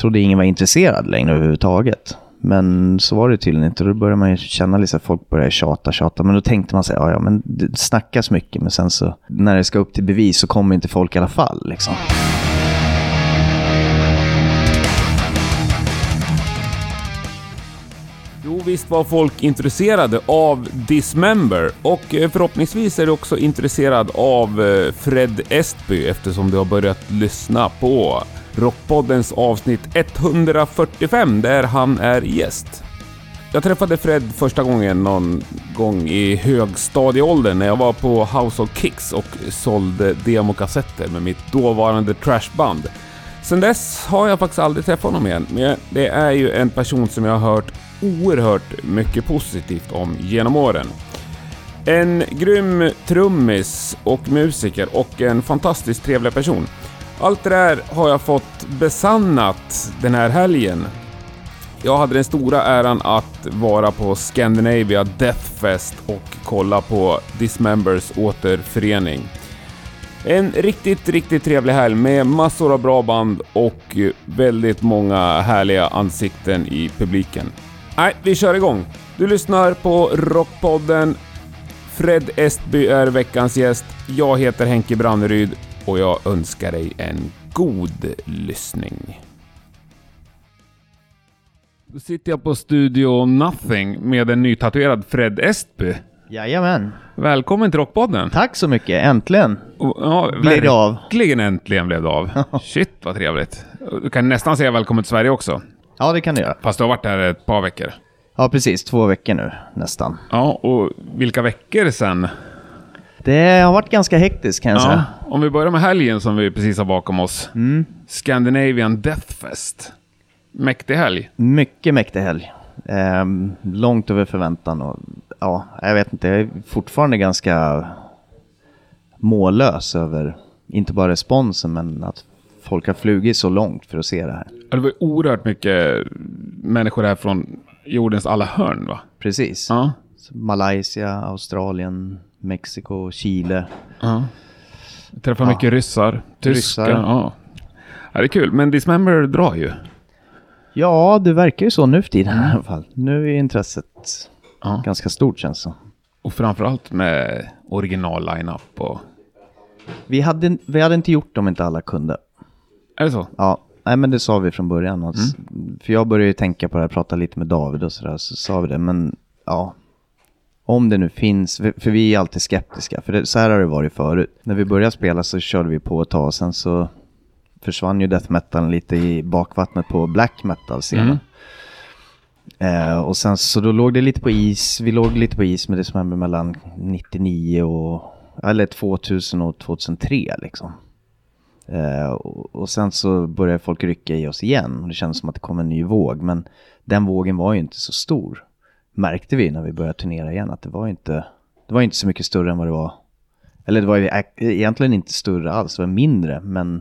trodde ingen var intresserad längre överhuvudtaget. Men så var det tydligen inte. Då började man ju känna lite att folk började tjata, tjata. Men då tänkte man sig, ja ja, men det snackas mycket. Men sen så, när det ska upp till bevis så kommer inte folk i alla fall liksom. Jo, visst var folk intresserade av Dismember och eh, förhoppningsvis är du också intresserad av eh, Fred Estby eftersom du har börjat lyssna på Rockpoddens avsnitt 145 där han är gäst. Jag träffade Fred första gången någon gång i högstadieåldern när jag var på House of Kicks och sålde demokassetter med mitt dåvarande trashband. Sen dess har jag faktiskt aldrig träffat honom igen, men det är ju en person som jag har hört oerhört mycket positivt om genom åren. En grym trummis och musiker och en fantastiskt trevlig person. Allt det där har jag fått besannat den här helgen. Jag hade den stora äran att vara på Scandinavia Deathfest och kolla på Dismembers återförening. En riktigt, riktigt trevlig helg med massor av bra band och väldigt många härliga ansikten i publiken. Nej, vi kör igång. Du lyssnar på Rockpodden. Fred Estby är veckans gäst. Jag heter Henke Branneryd och jag önskar dig en god lyssning. Då sitter jag på Studio Nothing med en nytatuerad Fred Estby. Jajamän. Välkommen till Rockpodden. Tack så mycket, äntligen. Och, ja, Blev det av. Verkligen äntligen blev det av. Shit vad trevligt. Du kan nästan säga välkommen till Sverige också. Ja, det kan du göra. Fast du har varit här ett par veckor. Ja, precis. Två veckor nu, nästan. Ja, och vilka veckor sen? Det har varit ganska hektiskt kan jag Ja, säga. om vi börjar med helgen som vi precis har bakom oss. Scandinavian Deathfest. Mäktig helg. Mycket mäktig helg. Ehm, långt över förväntan och ja, jag vet inte, jag är fortfarande ganska mållös över, inte bara responsen, men att folk har flugit så långt för att se det här. Ja, Det var oerhört mycket människor här från jordens alla hörn va? Precis. Ja. Malaysia, Australien, Mexiko, Chile. ja. Jag träffar mycket ryssar, tyskar. Ryssar. Ja. ja, det är kul. Men Dismember drar ju. Ja, det verkar ju så nu för tiden i alla fall. Nu är intresset Ja. ganska stort känns det. Och framförallt med original line-up och... Vi hade, vi hade inte gjort om inte alla kunde. Är det så? Ja, nej men det sa vi från början. Alltså, För jag började ju tänka på det här, prata lite med David och sådär, så sa vi det. Men ja, om det nu finns, för vi är alltid skeptiska, för det, så här har det varit förut. När vi började spela så körde vi på ett tag, sen så försvann ju death metal lite i bakvattnet på black metal-scenen. Mm. Eh, och sen så då låg det lite på is, vi låg lite på is med det som hände mellan 99 och, eller 2000 och 2003 liksom. Eh, och, och sen så började folk rycka i oss igen och det kändes som att det kom en ny våg. Men den vågen var ju inte så stor. Märkte vi när vi började turnera igen att det var inte, det var inte så mycket större än vad det var. Eller det var egentligen inte större alls, det var mindre. Men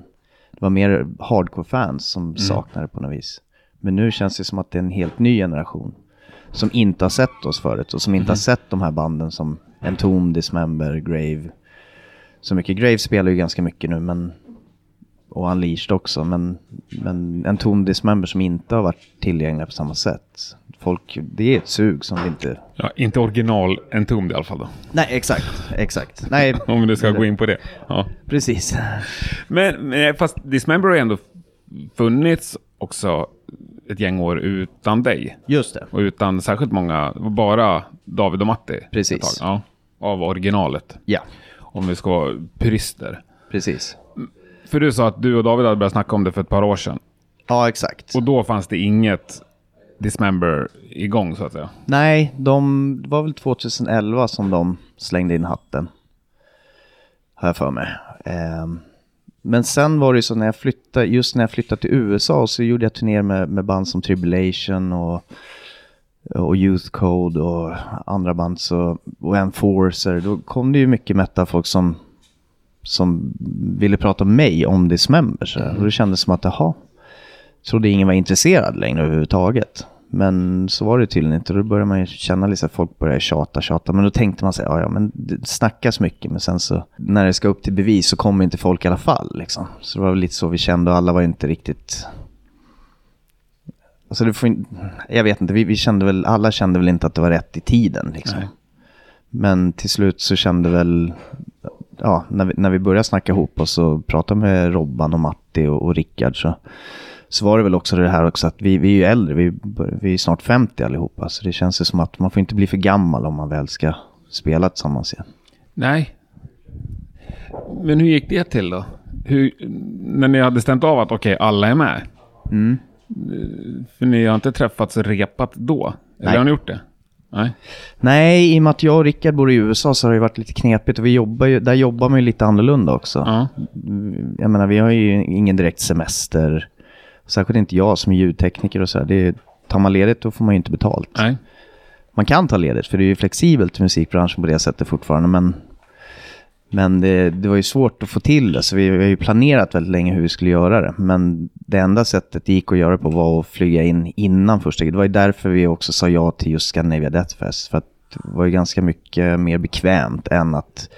det var mer hardcore-fans som saknade det på något vis. Men nu känns det som att det är en helt ny generation. Som inte har sett oss förut och som inte har sett de här banden som Entomb, Dismember, Grave. Så mycket Grave spelar ju ganska mycket nu men och Unleashed också, men, men en tom Dismember som inte har varit tillgängliga på samma sätt. Folk, det är ett sug som inte... Ja, inte original Entombed i alla fall då. Nej, exakt, exakt. Nej, Om du ska gå in på det. Ja. precis. Men, men fast Dismember har ändå funnits också ett gäng år utan dig. Just det. Och utan särskilt många, bara David och Matti. Precis. Ja, av originalet. Ja, Om vi ska vara purister. precis. För du sa att du och David hade börjat snacka om det för ett par år sedan. Ja, exakt. Och då fanns det inget Dismember igång så att säga. Nej, de, det var väl 2011 som de slängde in hatten. Har jag för mig. Ehm, men sen var det ju så när jag flyttade, just när jag flyttade till USA så gjorde jag turnéer med, med band som Tribulation och, och Youth Code och andra band så, och Enforcer. Då kom det ju mycket metal-folk som, som ville prata med mig om Dismember. Så, och det kändes som att, jaha, trodde ingen var intresserad längre överhuvudtaget. Men så var det tydligen inte. Då började man ju känna lite att folk började tjata, tjata. Men då tänkte man sig, ja ja, men det snackas mycket. Men sen så, när det ska upp till bevis så kommer inte folk i alla fall liksom. Så det var väl lite så vi kände och alla var inte riktigt Alltså det får, in- jag vet inte, vi, vi kände väl, alla kände väl inte att det var rätt i tiden. Liksom. Men till slut så kände väl, ja, när vi, när vi började snacka ihop oss och prata med Robban och Matti och, och Rickard så, så var det väl också det här också att vi, vi är ju äldre, vi, vi är snart 50 allihopa. Så det känns ju som att man får inte bli för gammal om man väl ska spela tillsammans igen. Nej. Men hur gick det till då? Hur, när ni hade stämt av att okej, alla är med. Mm. För ni har inte träffats och repat då? Eller Nej. har ni gjort det? Nej. Nej, i och med att jag och Rickard bor i USA så har det varit lite knepigt och vi jobbar ju, där jobbar man ju lite annorlunda också. Ja. Jag menar, vi har ju ingen direkt semester. Särskilt inte jag som är ljudtekniker och så här. Det, tar man ledigt då får man ju inte betalt. Nej. Man kan ta ledigt för det är ju flexibelt i musikbranschen på det sättet fortfarande. Men, men det, det var ju svårt att få till det. Så vi, vi har ju planerat väldigt länge hur vi skulle göra det. Men det enda sättet det gick att göra det på var att flyga in innan första Det var ju därför vi också sa ja till just Scandinavia Death Fest. För att det var ju ganska mycket mer bekvämt än att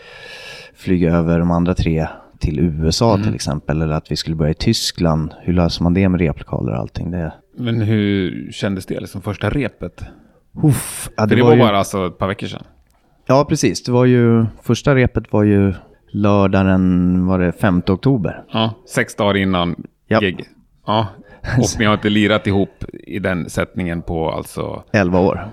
flyga över de andra tre till USA till exempel. Eller att vi skulle börja i Tyskland. Hur löser man det med replokaler och allting? Det, Men hur kändes det, liksom första repet? Uff, ja, För det, var, ju... bara alltså ett par veckor sedan. Ja, precis. Det var ju, första repet var ju lördagen, var det 5 oktober. Ja, sex dagar innan Ja. gig. Ja, och ni har inte lirat ihop i den sättningen på alltså... 11 år.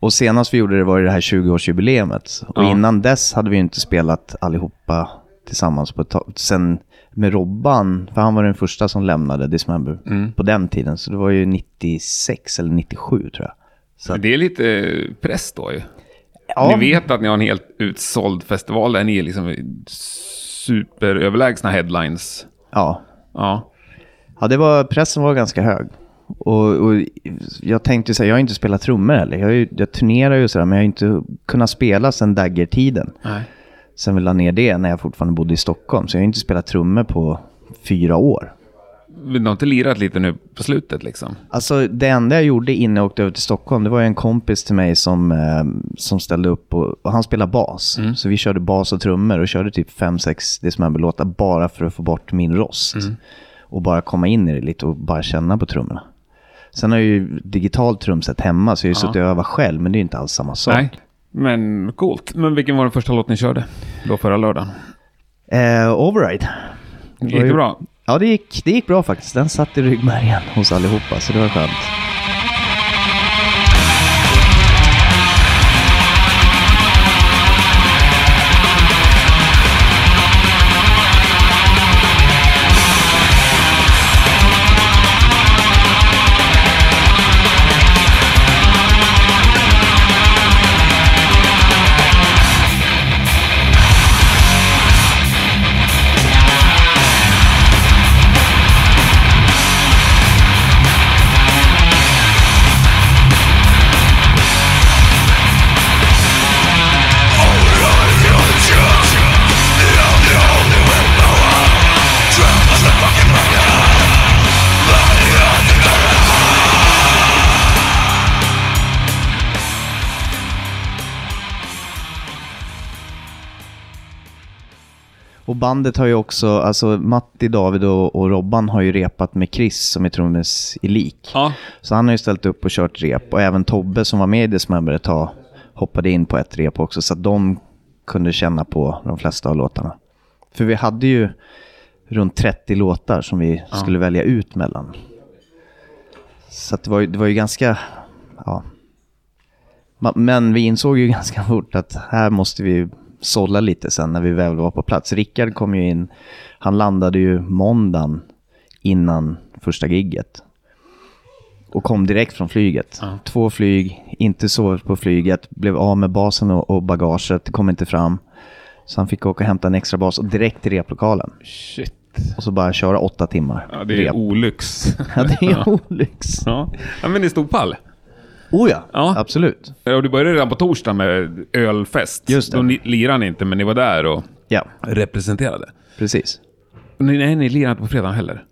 Och senast vi gjorde det var ju det här 20-årsjubileumet. Och Ja. innan dess hade vi ju inte spelat allihopa tillsammans på ett tag. Sen med Robban, för han var den första som lämnade Dismember Mm. på den tiden. Så det var ju 96 eller 97 tror jag. Så det är lite press då ju. ja, Ni vet att ni har en helt utsåld festival där ni är liksom superöverlägsna headlines. ja. Ja. Ja, det var, pressen var ganska hög. Och, och jag tänkte så här, jag har inte spelat trummor heller. Jag, jag turnerar ju sådär, men jag har inte kunnat spela sedan Dagger-tiden. Nej. Sen vi la ner det när jag fortfarande bodde i Stockholm. Så jag har inte spelat trummor på fyra år. Men du har inte lirat lite nu på slutet liksom? Alltså det enda jag gjorde innan jag åkte över till Stockholm, det var ju en kompis till mig som, eh, som ställde upp och, och han spelar bas. Så vi körde bas och trummor och körde typ fem sex Dismember-låtar bara för att få bort min rost. Och bara komma in i det lite och bara känna på trummorna. Sen har jag ju digitalt trumset hemma så jag har ju Ja. suttit och övat själv, men det är inte alls samma sak. Nej. Men coolt. Men vilken var den första låt ni körde? Då förra lördagen? Eh, override. Gick det bra? Ja, det gick, det gick bra faktiskt. Den satt i ryggmärgen hos allihopa, så det var skönt. Bandet har ju också, alltså Matti, David och, och Robban har ju repat med Chris som är trummis i Lik. Ja. Så han har ju ställt upp och kört rep och även Tobbe som var med i Dismember ett tag hoppade in på ett rep också så att de kunde känna på de flesta av låtarna. För vi hade ju runt 30 låtar som vi skulle välja ut mellan. Så det, var ju, det var ju ganska, ja. Men vi insåg ju ganska fort att här måste vi sålla lite sen när vi väl var på plats. Rickard kom ju in, han landade ju måndagen innan första gigget. Och kom direkt från flyget. Ja. Två flyg, inte sovit på flyget, blev av med basen och, bagaget, kom inte fram. Så han fick åka och hämta en extra bas och direkt till replokalen. Shit. Och så bara köra åtta timmar. Ja, det är rep. olyx. Ja, det är olyx. ja. ja, men det stod pall. Oh ja, Ja. absolut. Och du började redan på torsdag med ölfest. Just det. Då ni, lirade ni inte, men ni var där och Ja, representerade. precis. Nej, nej, ni lirade inte på fredagen heller.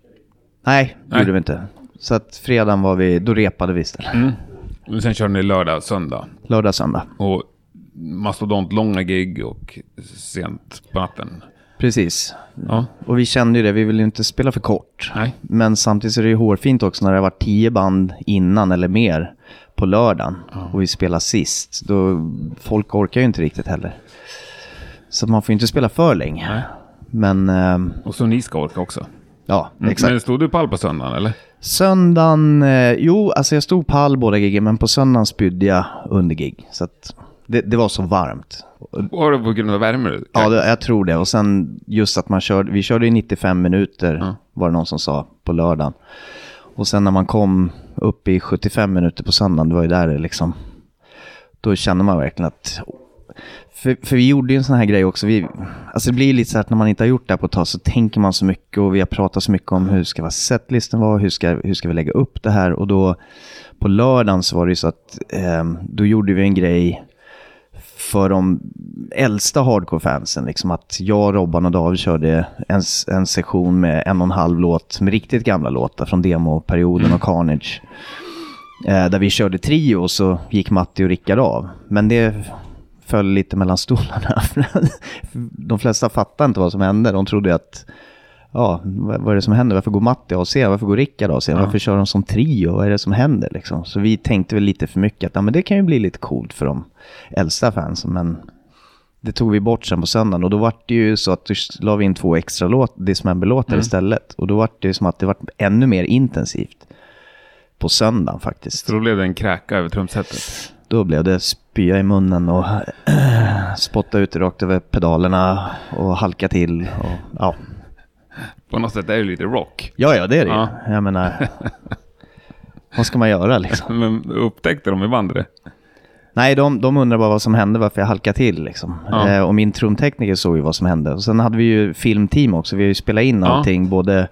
Nej, det Nej. gjorde vi inte. Så att fredagen var vi, då repade vi istället. Mm. Men sen körde ni lördag, söndag. Lördag, söndag. Och mastodont långa gig och sent på natten. Precis. Ja. Och vi kände ju det, vi ville ju inte spela för kort. Nej. Men samtidigt så är det ju hårfint också när det har varit tio band innan eller mer på lördagen och vi spelar sist. Då, folk orkar ju inte riktigt heller. Så man får ju inte spela för länge. Nej. Men ehm, Och så ni ska orka också. ja, Mm. exakt. Men stod du pall på söndagen eller? Söndagen, eh, jo alltså jag stod pall båda giggen men på söndagen spydde jag under gig. Så att det, det var så varmt. Var det på grund av värme? Ja, det, jag tror det. Och sen just att man körde, vi körde i 95 minuter Ja. var det någon som sa på lördagen. Och sen när man kom upp i 75 minuter på söndagen, det var ju där det liksom, då kände man verkligen att, för, för vi gjorde ju en sån här grej också, vi, alltså det blir ju lite så här att när man inte har gjort det här på ett tag så tänker man så mycket och vi har pratat så mycket om hur ska vara setlisten vara, hur ska, hur ska vi lägga upp det här? Och då på lördagen så var det ju så att eh, då gjorde vi en grej för de äldsta hardcore-fansen. Liksom att jag, Robban och David körde en, en sektion med en och en halv låt med riktigt gamla låtar från demoperioden och Carnage. Eh, där vi körde trio och så gick Matti och Rickard av. Men det föll lite mellan stolarna. de flesta fattade inte vad som hände. De trodde att ja, vad är det som händer? Varför går Matti av scenen? Varför går Rickard av scenen? Ja. Varför kör de som trio? Vad är det som händer liksom? Så vi tänkte väl lite för mycket att ja, men det kan ju bli lite coolt för de äldsta fansen. Men det tog vi bort sen på söndagen och då var det ju så att då la vi in två extra låt, Dismember-låtar Mm. istället. Och då var det ju som att det var ännu mer intensivt på söndagen faktiskt. Så då blev det en kräka över trumsetet. Då blev det spya i munnen och spotta ut rakt över pedalerna och halka till. Och, ja. På något sätt är det lite rock. ja, ja, det är det Ja. ju. Jag menar, vad ska man göra liksom? Men upptäckte de i bandet det? Nej, de, de undrar bara vad som hände, varför jag halkade till liksom. Ja. Eh, och min trumtekniker såg ju vad som hände. Och sen hade vi ju filmteam också, vi har ju spelat in Ja. allting, både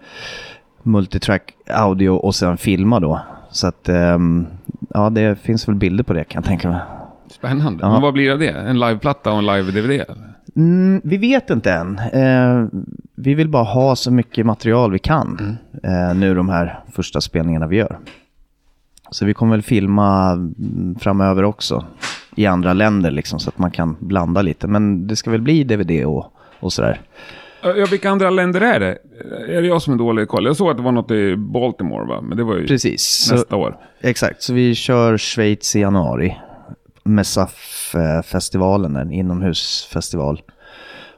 multitrack, audio och sen filma då. Så att, ehm, ja det finns väl bilder på det kan jag tänka mig. Spännande. Ja. Men vad blir det av det? En liveplatta och en live-DVD? Mm, vi vet inte än. Eh, vi vill bara ha så mycket material vi kan eh, nu de här första spelningarna vi gör. Så vi kommer väl filma mm, framöver också i andra länder liksom så att man kan blanda lite. Men det ska väl bli DVD och, och sådär. Ja, vilka andra länder är det? Är det jag som är dålig koll? Jag såg att det var något i Baltimore va? Men det var ju Precis. Så, nästa år. exakt, så vi kör Schweiz i januari. Med SAF-festivalen, en inomhusfestival.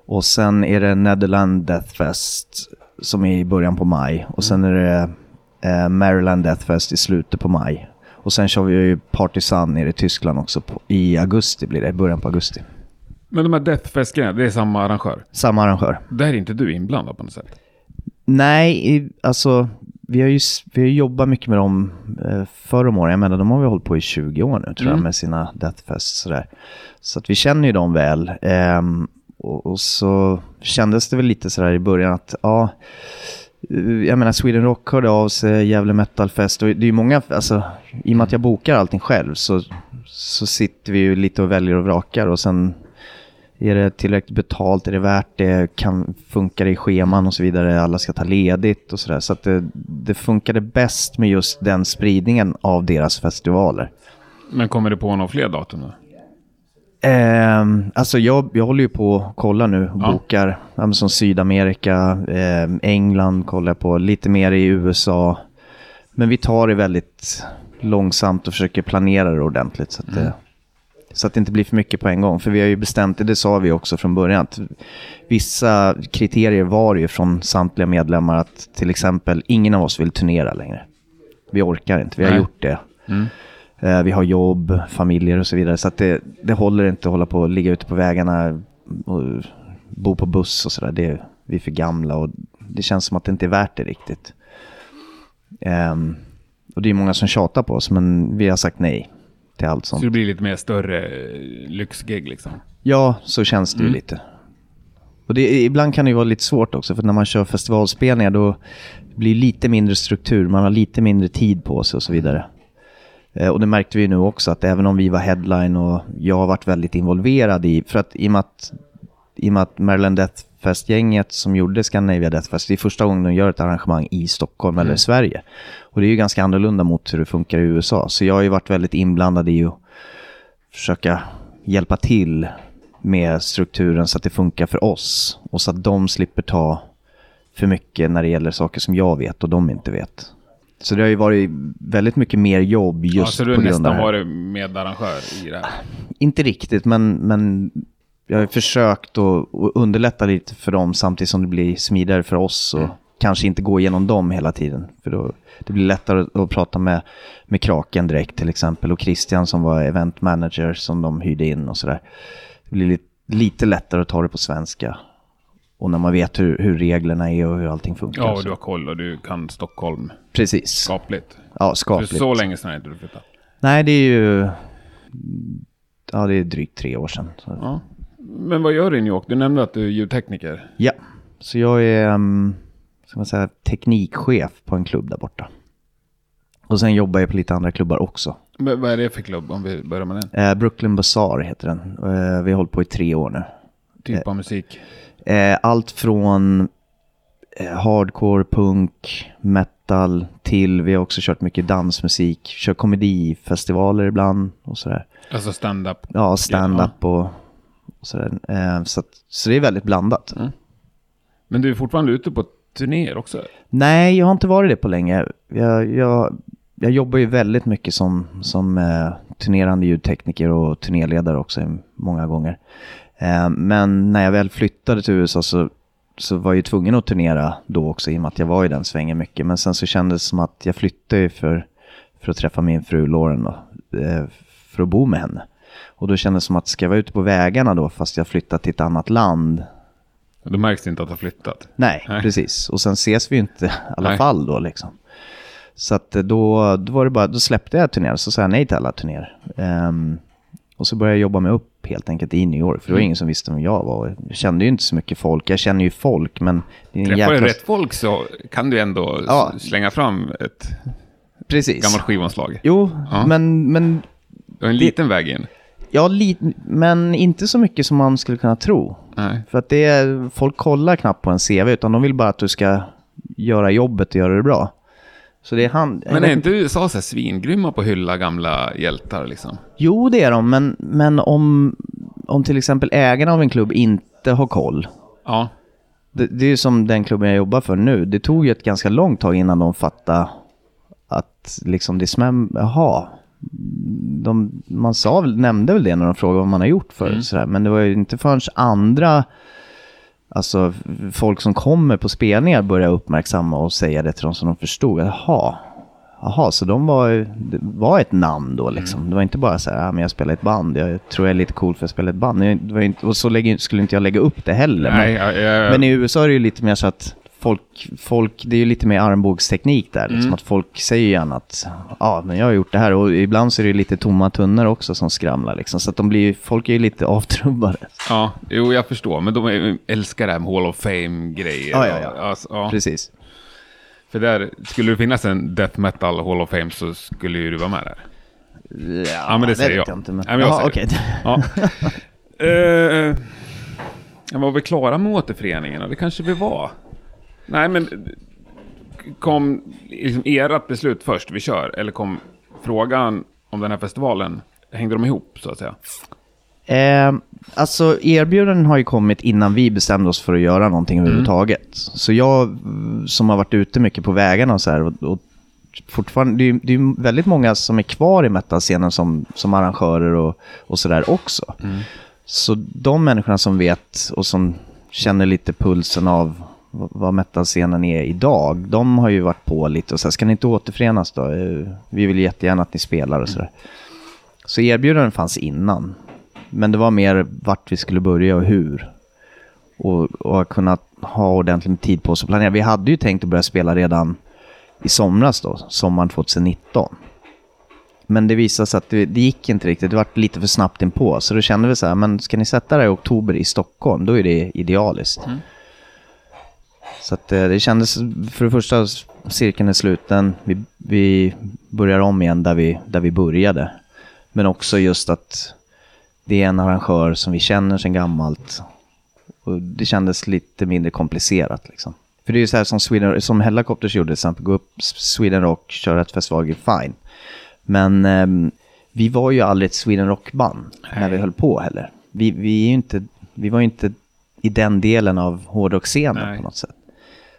Och sen är det Netherland Death Fest som är i början på maj. Och sen är det eh, Maryland Death Fest i slutet på maj. Och sen kör vi ju Partisan nere i Tyskland också på, i augusti blir det, början på augusti. Men de här Deathfest-grejerna, det är samma arrangör? Samma arrangör. Där är inte du inblandad på något sätt? Nej, alltså vi har ju vi har jobbat mycket med dem eh, förr om åren. Jag menar, de har vi hållit på i 20 år nu tror jag Mm. med sina Deathfest sådär. Så att vi känner ju dem väl. Ehm, och, och så kändes det väl lite sådär i början att ja, eh, jag menar Sweden Rock hörde av sig, Gävle Metal Fest och det är ju många, alltså i och med att jag bokar allting själv så, så sitter vi ju lite och väljer och vrakar och sen är det tillräckligt betalt? Är det värt det? Kan, funkar det i scheman och så vidare? Alla ska ta ledigt och sådär. Så att det, det funkade bäst med just den spridningen av deras festivaler. Men kommer det på några fler datum nu? Ehm, alltså jag, jag håller ju på att kolla nu och Ja. bokar. Ja, som Sydamerika, ehm, England kollar jag på, lite mer i USA. Men vi tar det väldigt långsamt och försöker planera det ordentligt. Så att, det, så att det inte blir för mycket på en gång. För vi har ju bestämt det, sa vi också från början, att vissa kriterier var ju från samtliga medlemmar att till exempel ingen av oss vill turnera längre. Vi orkar inte, vi har Nej. gjort det. Mm. Eh, Vi har jobb, familjer och så vidare. Så att det, det håller inte att hålla på och ligga ute på vägarna och bo på buss och sådär. Det- Vi är för gamla och det känns som att det inte är värt det riktigt. Ehm, och det är många som tjatar på oss, men vi har sagt nej till allt Så sånt. det blir lite mer större eh, lyxgig liksom? Ja, så känns det ju lite. Och det, ibland kan det ju vara lite svårt också, för när man kör festivalspelningar då blir det lite mindre struktur, man har lite mindre tid på sig och så vidare. Eh, Och det märkte vi nu också, att även om vi var headline och jag har varit väldigt involverad i, för att i och med att, i och med att Maryland Death Fest-gänget som gjorde Scandinavia Death Fest, det är första gången de gör ett arrangemang i Stockholm eller Sverige. Och det är ju ganska annorlunda mot hur det funkar i USA. Så jag har ju varit väldigt inblandad i att försöka hjälpa till med strukturen så att det funkar för oss. Och så att de slipper ta för mycket när det gäller saker som jag vet och de inte vet. Så det har ju varit väldigt mycket mer jobb just ja, så du på har grund av nästan det här. varit medarrangör i det här? Inte riktigt, men, men jag har försökt att, underlätta lite för dem samtidigt som det blir smidigare för oss och kanske inte gå igenom dem hela tiden. För då, det blir lättare att, att prata med, med Kraken direkt till exempel och Christian som var event manager som de hyrde in och sådär. Det blir lite, lite lättare att ta det på svenska. Och när man vet hur, hur reglerna är och hur allting funkar. Ja, och du har koll och du kan Stockholm Precis. skapligt. Ja, För skapligt. så länge sedan inte du flyttat. Nej, det är ju... Ja, det är drygt tre år sedan. Ja. Men vad gör du i New York? Du nämnde att du är ljudtekniker. Ja, så jag är um, ska man säga, teknikchef på en klubb där borta. Och sen jobbar jag på lite andra klubbar också. Men vad är det för klubb om vi börjar med den? Eh, Brooklyn Bazaar heter den. Eh, vi har hållit på i tre år nu. Typ av musik? Eh, allt från eh, hardcore, punk, metal till, vi har också kört mycket dansmusik, kör komedifestivaler ibland och sådär. Alltså stand-up? Ja, stand-up och, och sådär. Eh, så, att, så det är väldigt blandat. Men du är fortfarande ute på turnéer också? Nej, jag har inte varit det på länge. Jag, jag, jag jobbar ju väldigt mycket som, som eh, turnerande ljudtekniker och turnéledare också många gånger. Eh, men när jag väl flyttade till USA så, så var jag ju tvungen att turnera då också i och med att jag var i den svängen mycket. Men sen så kändes det som att jag flyttade ju för, för att träffa min fru Lauren då, eh, för att bo med henne. Och då kändes det som att ska jag vara ute på vägarna då fast jag flyttat till ett annat land Då märks det inte att du har flyttat. Nej, Nej. precis. Och sen ses vi ju inte i alla Nej. fall då liksom. Så att eh, då, då var det bara, då släppte jag turnéer, så sa jag nej till alla turnéer. Ehm, och så började jag jobba mig upp helt enkelt i New York, för det var Mm. ingen som visste vem jag var. Jag kände ju inte så mycket folk, jag känner ju folk, men det är Träffar du jäkla... rätt folk så kan du ändå Ja. slänga fram ett Precis. gammalt skivomslag. Jo, Ja. men, men, Du har en liten väg in. Ja, men inte så mycket som man skulle kunna tro. Nej. För att det är, folk kollar knappt på en CV, utan de vill bara att du ska göra jobbet och göra det bra. Så det är han... Men är inte USA så här svingrymma på att hylla gamla hjältar liksom? Jo, det är de, men, men om, om till exempel ägarna av en klubb inte har koll. Ja. Det, det är som den klubben jag jobbar för nu. Det tog ju ett ganska långt tag innan de fattade att liksom det smäm, jaha. De, man sa, väl- nämnde väl det när de frågade vad man har gjort för sådär. Men det var ju inte förrän andra, alltså folk som kommer på spelningar började uppmärksamma och säga det till dem som de förstod. Jaha, Jaha, så de var, det var ett namn då liksom. Det var inte bara så här, ah, men jag spelar ett band, jag tror jag är lite cool för att spela i ett band. Det var inte, och så lägger, skulle inte jag lägga upp det heller. Nej, men, jag, jag, men i USA är det ju lite mer så att folk, folk det är ju lite mer armbågsteknik där. Liksom, Mm. Att folk säger gärna att ja, men jag har gjort det här. Och ibland så är det lite tomma tunnor också som skramlar. Liksom. Så att de blir, folk är ju lite avtrubbade. ja, jo, jag förstår. Men de älskar det här med Hall of Fame-grejer. Ja, ja, ja. Alltså, ja. Precis. För där, skulle det finnas en Death Metal Hall of Fame så skulle ju du vara med där. Ja, men det säger vet jag. inte. Men... Nej, men jag säger okej. Ja. Jag var vi klara med återföreningen? Det kanske vi var. Nej, men kom liksom ert beslut först, vi kör? Eller kom frågan om den här festivalen, hängde de ihop så att säga? Eh, alltså erbjudanden har ju kommit innan vi bestämde oss för att göra någonting överhuvudtaget. Så jag mm, som har varit ute mycket på vägarna och så här och, och fortfarande, det är ju det är ju väldigt många som är kvar i metalscenen som, som arrangörer och, och sådär också. Så de människorna som vet och som känner lite pulsen av vad- metalscenen är idag, de har ju varit på lite och så här, ska ni inte återförenas då? Eh, vi vill jättegärna att ni spelar och sådär. Så erbjudanden fanns innan. Men det var mer vart vi skulle börja och hur. Och, och att kunna ha ordentligt med tid på oss att planera. Vi hade ju tänkt att börja spela redan i somras då, sommaren 2019. Men det visade sig att det, det gick inte riktigt, det var lite för snabbt inpå. Så då kände vi så här, men ska ni sätta det i oktober i Stockholm, då är det idealiskt. Mm. Så att eh, det kändes, för det första, cirkeln är sluten. Vi, vi börjar om igen där vi, där vi började. Men också just att det är en arrangör som vi känner sedan gammalt. Och det kändes lite mindre komplicerat liksom. För det är ju så här som, Sweden, som Hellacopters gjorde till exempel, gå upp Sweden Rock, köra ett festival, fine. Men ehm, vi var ju aldrig ett Sweden Rock-band när vi höll på heller. vi, vi, inte, vi var ju inte i den delen av hårdrocksscenen på något sätt.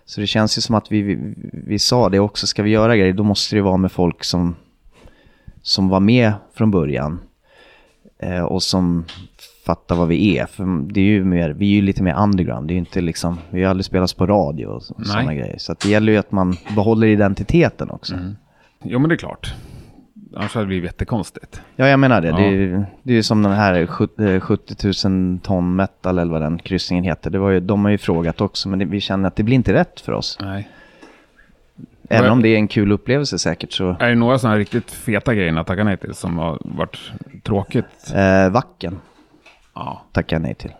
Så det känns ju som att vi, vi, vi sa det också, ska vi göra grejer då måste det vara med folk som, som var med från början. Eh, och som fattar vad vi är. För det är ju mer, vi är ju lite mer underground, det är ju inte liksom, vi har aldrig spelats på radio och sådana grejer. Så det gäller ju att man behåller identiteten också. Jo, men det är klart. Annars hade det blivit jättekonstigt. Ja, jag menar det. Ja. Det, är, ju- det är ju som den här 70 eh, 70 000 ton metal eller vad den kryssningen heter. Det var ju, de har ju frågat också, men det, vi känner att det blir inte rätt för oss. Nej. Även Vad- om det är en kul upplevelse säkert så. Är det några sådana här riktigt feta grejer att tacka nej till som har varit tråkigt? Eh, vacken Ja. tackar jag nej till.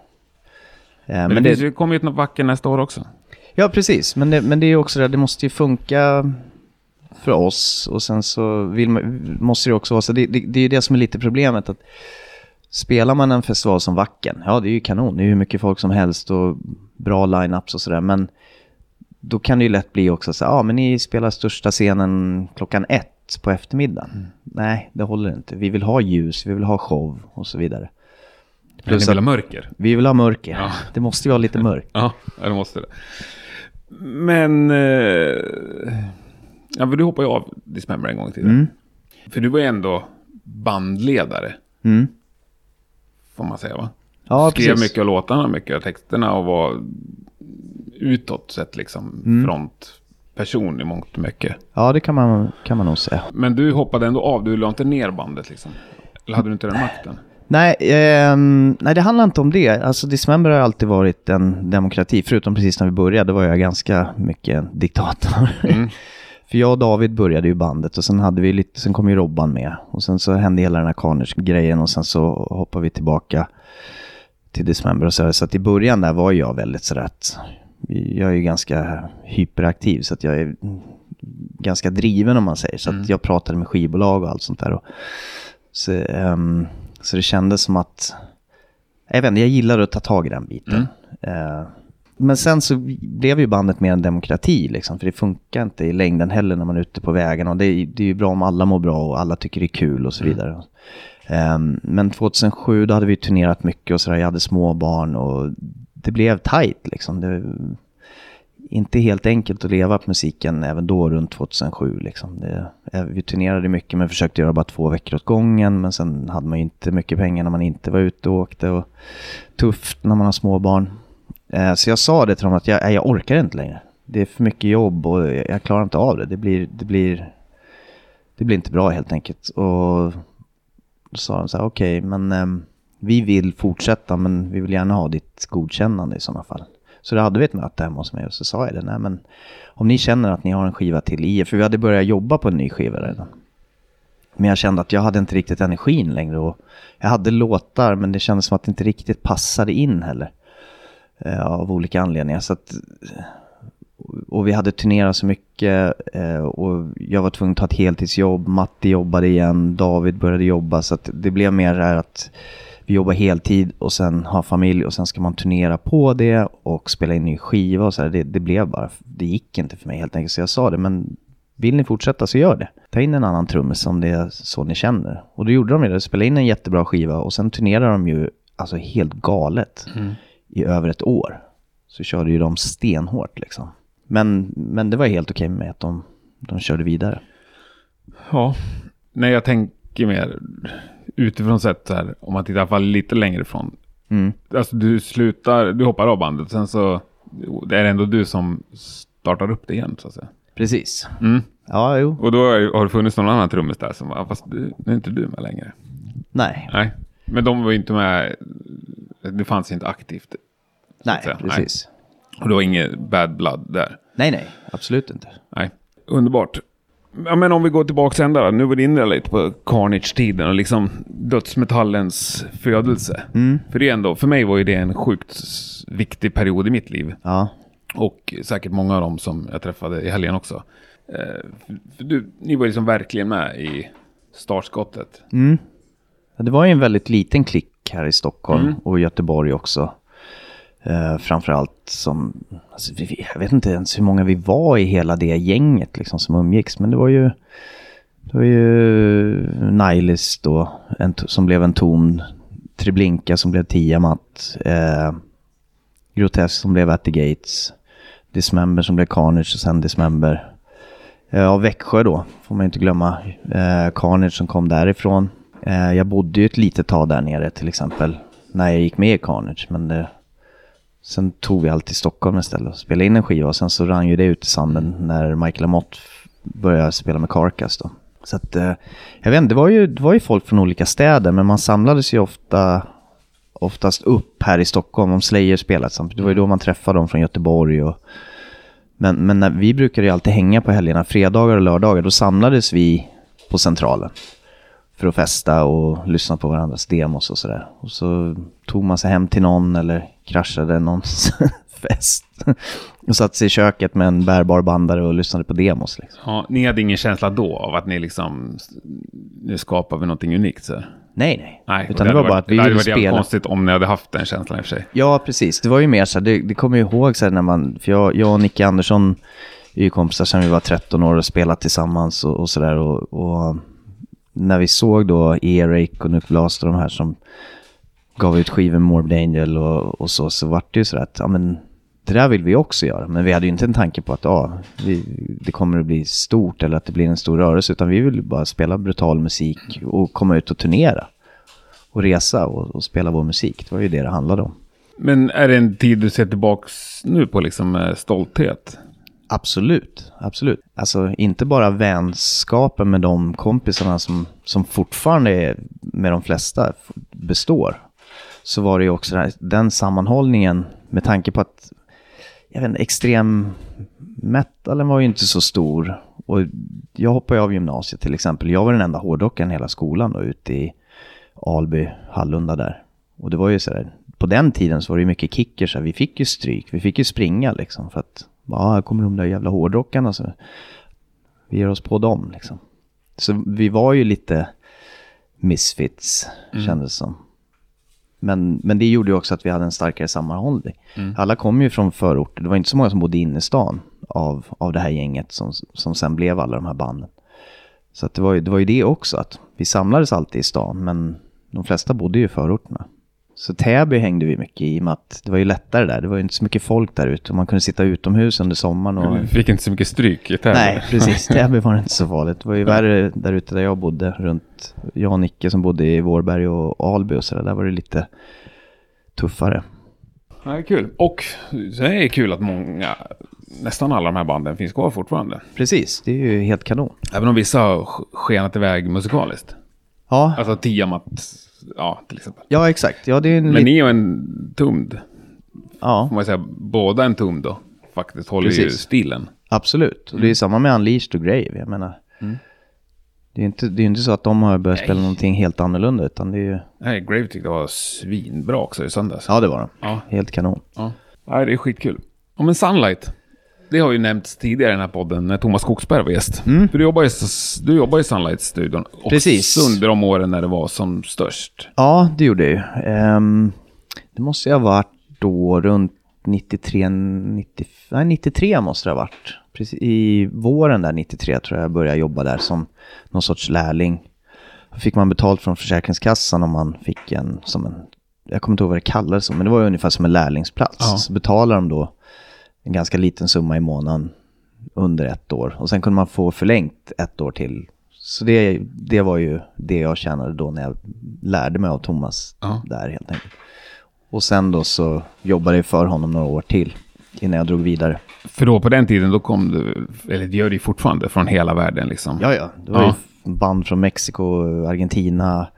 Eh, Men, men det, det, kommer ju ett vacker nästa år också. ja, precis. Men det, men det är ju också det, det måste ju funka för oss. Och sen så vill man, måste det också vara så. Det, det, det är ju det som är lite problemet. att Spelar man en festival som Vacken, ja det är ju kanon. Det är ju hur mycket folk som helst och bra line-ups och sådär. Men då kan det ju lätt bli också så ja ah, men ni spelar största scenen klockan ett på eftermiddagen. Nej, det håller inte. Vi vill ha ljus, vi vill ha show och så vidare. Plus ni vill ha mörker. vi vill ha mörker. Ja. Det måste ju vara lite mörkt. Ja, ja, det måste det. Men... Eh, ja, för du hoppade ju av Dismember en gång i tiden. Mm. För du var ju ändå bandledare, Mm. får man säga va? Ja, Skrev precis. mycket av låtarna, mycket av texterna och var utåt sett liksom Mm. frontperson i mångt och mycket. Ja, det kan man, kan man nog säga. Men du hoppade ändå av, du la inte ner bandet liksom? Eller hade du inte den makten? Nej, ehm, nej, det handlar inte om det. Alltså Dismember har alltid varit en demokrati, förutom precis när vi började, då var jag ganska mycket diktator. Mm. För jag och David började ju bandet och sen hade vi lite, sen kom ju Robban med. Och sen så hände hela den här Carnage-grejen och sen så hoppade vi tillbaka till Dismember och så. Så att i början där var jag väldigt sådär att jag är ju ganska hyperaktiv så att jag är ganska driven om man säger. Så att jag pratade med skivbolag och allt sånt där. Och, så, ehm, så det kändes som att, jag vet inte, jag gillade att ta tag i den biten. Eh, men sen så blev ju bandet mer en demokrati liksom, för det funkar inte i längden heller när man är ute på vägarna. Och det, är- det är ju bra om alla mår bra och alla tycker det är kul och så vidare. Ehm, men 2007 då hade vi turnerat mycket och sådär, jag hade små barn och det blev tight liksom. Det, inte helt enkelt att leva på musiken även då runt 2007 liksom. Det, eh, vi turnerade mycket men försökte göra bara två veckor åt gången. Men sen hade man ju inte mycket pengar när man inte var ute och åkte. Och tufft när man har små barn. Eh, Eh, så jag sa det till dem att jag, jag orkar inte längre. Det är för mycket jobb och jag, jag klarar inte av det. Det blir, det blir, det blir inte bra helt enkelt. Och då sa de så här, okej men ehm, vi vill fortsätta men vi vill gärna ha ditt godkännande i sådana fall. Så då hade vi ett möte hemma hos mig och så sa jag det, nej men om ni känner att ni har en skiva till i er, för vi hade börjat jobba på en ny skiva redan. Men jag kände att jag hade inte riktigt energin längre och jag hade låtar men det kändes som att det inte riktigt passade in heller. Eh, av olika anledningar. Så att, och vi hade turnerat så mycket eh, och jag var tvungen att ta ett heltidsjobb. Matti jobbade igen, David började jobba så att det blev mer det här att vi jobbar heltid och sen har familj och sen ska man turnera på det och spela in ny skiva och så här. Det, det blev bara, det gick inte för mig helt enkelt. Så jag sa det, men vill ni fortsätta så gör det. Ta in en annan trummis om det är så ni känner. Och då gjorde de ju det, spelade in en jättebra skiva och sen turnerade de ju alltså helt galet mm i över ett år. Så körde ju de stenhårt liksom. Men, men det var helt okej med att de, de körde vidare. Ja. Nej, jag tänker mer utifrån sett här, om man tittar i alla fall lite längre ifrån. Mm. Alltså du slutar, du hoppar av bandet, sen så det är det ändå du som startar upp det igen så att säga. Precis. Mm. Ja, jo. Och då har det funnits någon annan trummis där som var, fast du, nu är inte du med längre. Nej, Nej, men de var ju inte med, det fanns inte aktivt. nej, precis. Och det var inget bad blood där. Nej, nej, absolut inte. Nej, underbart. Ja, men om vi går tillbaka sen då. Nu var det inne lite på Carnage-tiden och liksom dödsmetallens födelse. Mm. För det ändå, för mig var ju det en sjukt viktig period i mitt liv. Ja, Och säkert många av dem som jag träffade i helgen också. Eh, för- för du, ni var ju liksom verkligen med i startskottet. Mm. Ja, Det var ju en väldigt liten klick här i Stockholm Mm. och Göteborg också. Eh, framförallt som, alltså, vi, jag vet inte ens hur många vi var i hela det gänget liksom som umgicks. Men det var ju, det var ju Nihilist då, en, som blev en tom Treblinka som blev Tiamat. Eh, Grotesk som blev At the Gates. Dismember som blev Carnage och sen Dismember. Eh, ja, Växjö då, får man inte glömma. Eh, Carnage som kom därifrån. Eh, jag bodde ju ett litet tag där nere till exempel. När jag gick med i Carnage. Men det, sen tog vi allt till Stockholm istället och spelade in en skiva. Och sen så rann ju det ut i sanden när Michael Amott började spela med Carcass då. Så att, eh, jag vet inte, det var, ju, det var ju folk från olika städer, men man samlades ju ofta, oftast upp här i Stockholm om Slayer spelade samtidigt. Det var ju då man träffade dem från Göteborg och... Men, men när, vi brukade ju alltid hänga på helgerna, fredagar och lördagar, då samlades vi på Centralen. För att festa och lyssna på varandras demos och sådär. Och så tog man sig hem till någon eller kraschade någons fest. Och satte sig i köket med en bärbar bandare och lyssnade på demos. Liksom. Ja, ni hade ingen känsla då av att ni liksom, nu skapar vi någonting unikt? Så. Nej, nej. Nej, Utan det, var bara att vi ville spela. Det hade varit konstigt om ni hade haft den känslan i och för sig. Ja, precis. Det var ju mer så här, det, det kommer jag ihåg så här när man, för jag, jag och Nicke Andersson är ju kompisar sedan vi var 13 år och spelat tillsammans och, och sådär. Och, och, när vi såg då Eric och Nuke Blast och de här som gav ut skivor med Morbid Angel och, och så, så vart det ju sådär att, ja men det där vill vi också göra. Men vi hade ju inte en tanke på att ja, vi, det kommer att bli stort eller att det blir en stor rörelse. Utan vi ville bara spela brutal musik och komma ut och turnera. Och resa och, och spela vår musik. Det var ju det det handlade om. Men är det en tid du ser tillbaks nu på liksom stolthet? Absolut, absolut. Alltså inte bara vänskapen med de kompisarna som, som fortfarande är med de flesta består. Så var det ju också den, den sammanhållningen med tanke på att jag vet inte, extrem metalen var ju inte så stor. Och jag hoppade av gymnasiet till exempel. Jag var den enda hårdrockaren i hela skolan då ute i Alby, Hallunda där. Och det var ju sådär, på den tiden så var det ju mycket kickers, vi fick ju stryk, vi fick ju springa liksom för att, ja, här kommer de där jävla hårdrockarna så vi ger oss på dem liksom. Så vi var ju lite misfits, mm. kändes som. Men, men det gjorde ju också att vi hade en starkare sammanhållning. Mm. Alla kom ju från förorter. Det var inte så många som bodde inne i stan av, av det här gänget som, som sen blev alla de här banden. Så det, var ju, det var ju det också, att vi samlades alltid i stan, men de flesta bodde ju i förorterna. Så Täby hängde vi mycket i och med att det var ju lättare där. Det var ju inte så mycket folk där ute och man kunde sitta utomhus under sommaren. Och... Vi fick inte så mycket stryk i Täby. Nej, precis. Täby var inte så farligt. Det var ju värre där ute där jag bodde, runt jag och Nicke som bodde i Vårberg och Alby och sådär. Där var det lite tuffare. Ja, det är kul. Och det är kul att många, nästan alla de här banden finns kvar fortfarande. Precis, det är ju helt kanon. Även om vissa har skenat iväg musikaliskt. Ja. Alltså Tiamat ja, till exempel. Ja, exakt. Ja, det är en Men ni och en tumd. Ja. Får man säga, båda en tumd då. Faktiskt håller Precis. ju stilen. Absolut. Och det är mm. samma med Unleashed och Grave. Jag menar. Mm. Det är ju inte, inte så att de har börjat Nej. spela någonting helt annorlunda, utan det är ju... Nej, Grave tyckte jag var svinbra också i söndags. Ja, det var de. Ja. Helt kanon. Ja. Nej, det är skitkul. Och men Sunlight. Det har ju nämnts tidigare i den här podden när Thomas Skogsberg var gäst. Mm. Du jobbar, i, du jobbar i Sunlight-studion. Precis. under de åren när det var som störst. Ja, det gjorde jag ju. Um, det måste jag ha varit då runt 93, 90, nej, 93 måste det ha varit. Precis, I våren där 93 tror jag jag började jobba där som någon sorts lärling. Då fick man betalt från Försäkringskassan om man fick en, som en, jag kommer inte ihåg vad det kallades, men det var ungefär som en lärlingsplats. Ja. Så betalade de då en ganska liten summa i månaden under ett år. Och sen kunde man få förlängt ett år till. Så det, det var ju det jag tjänade då när jag lärde mig av Thomas ja. där helt enkelt. Och sen då så jobbade jag för honom några år till innan jag drog vidare. För då på den tiden då kom du, eller det gör det fortfarande, från hela världen liksom? Ja, ja. Det var ja. ju band från Mexiko, Argentina,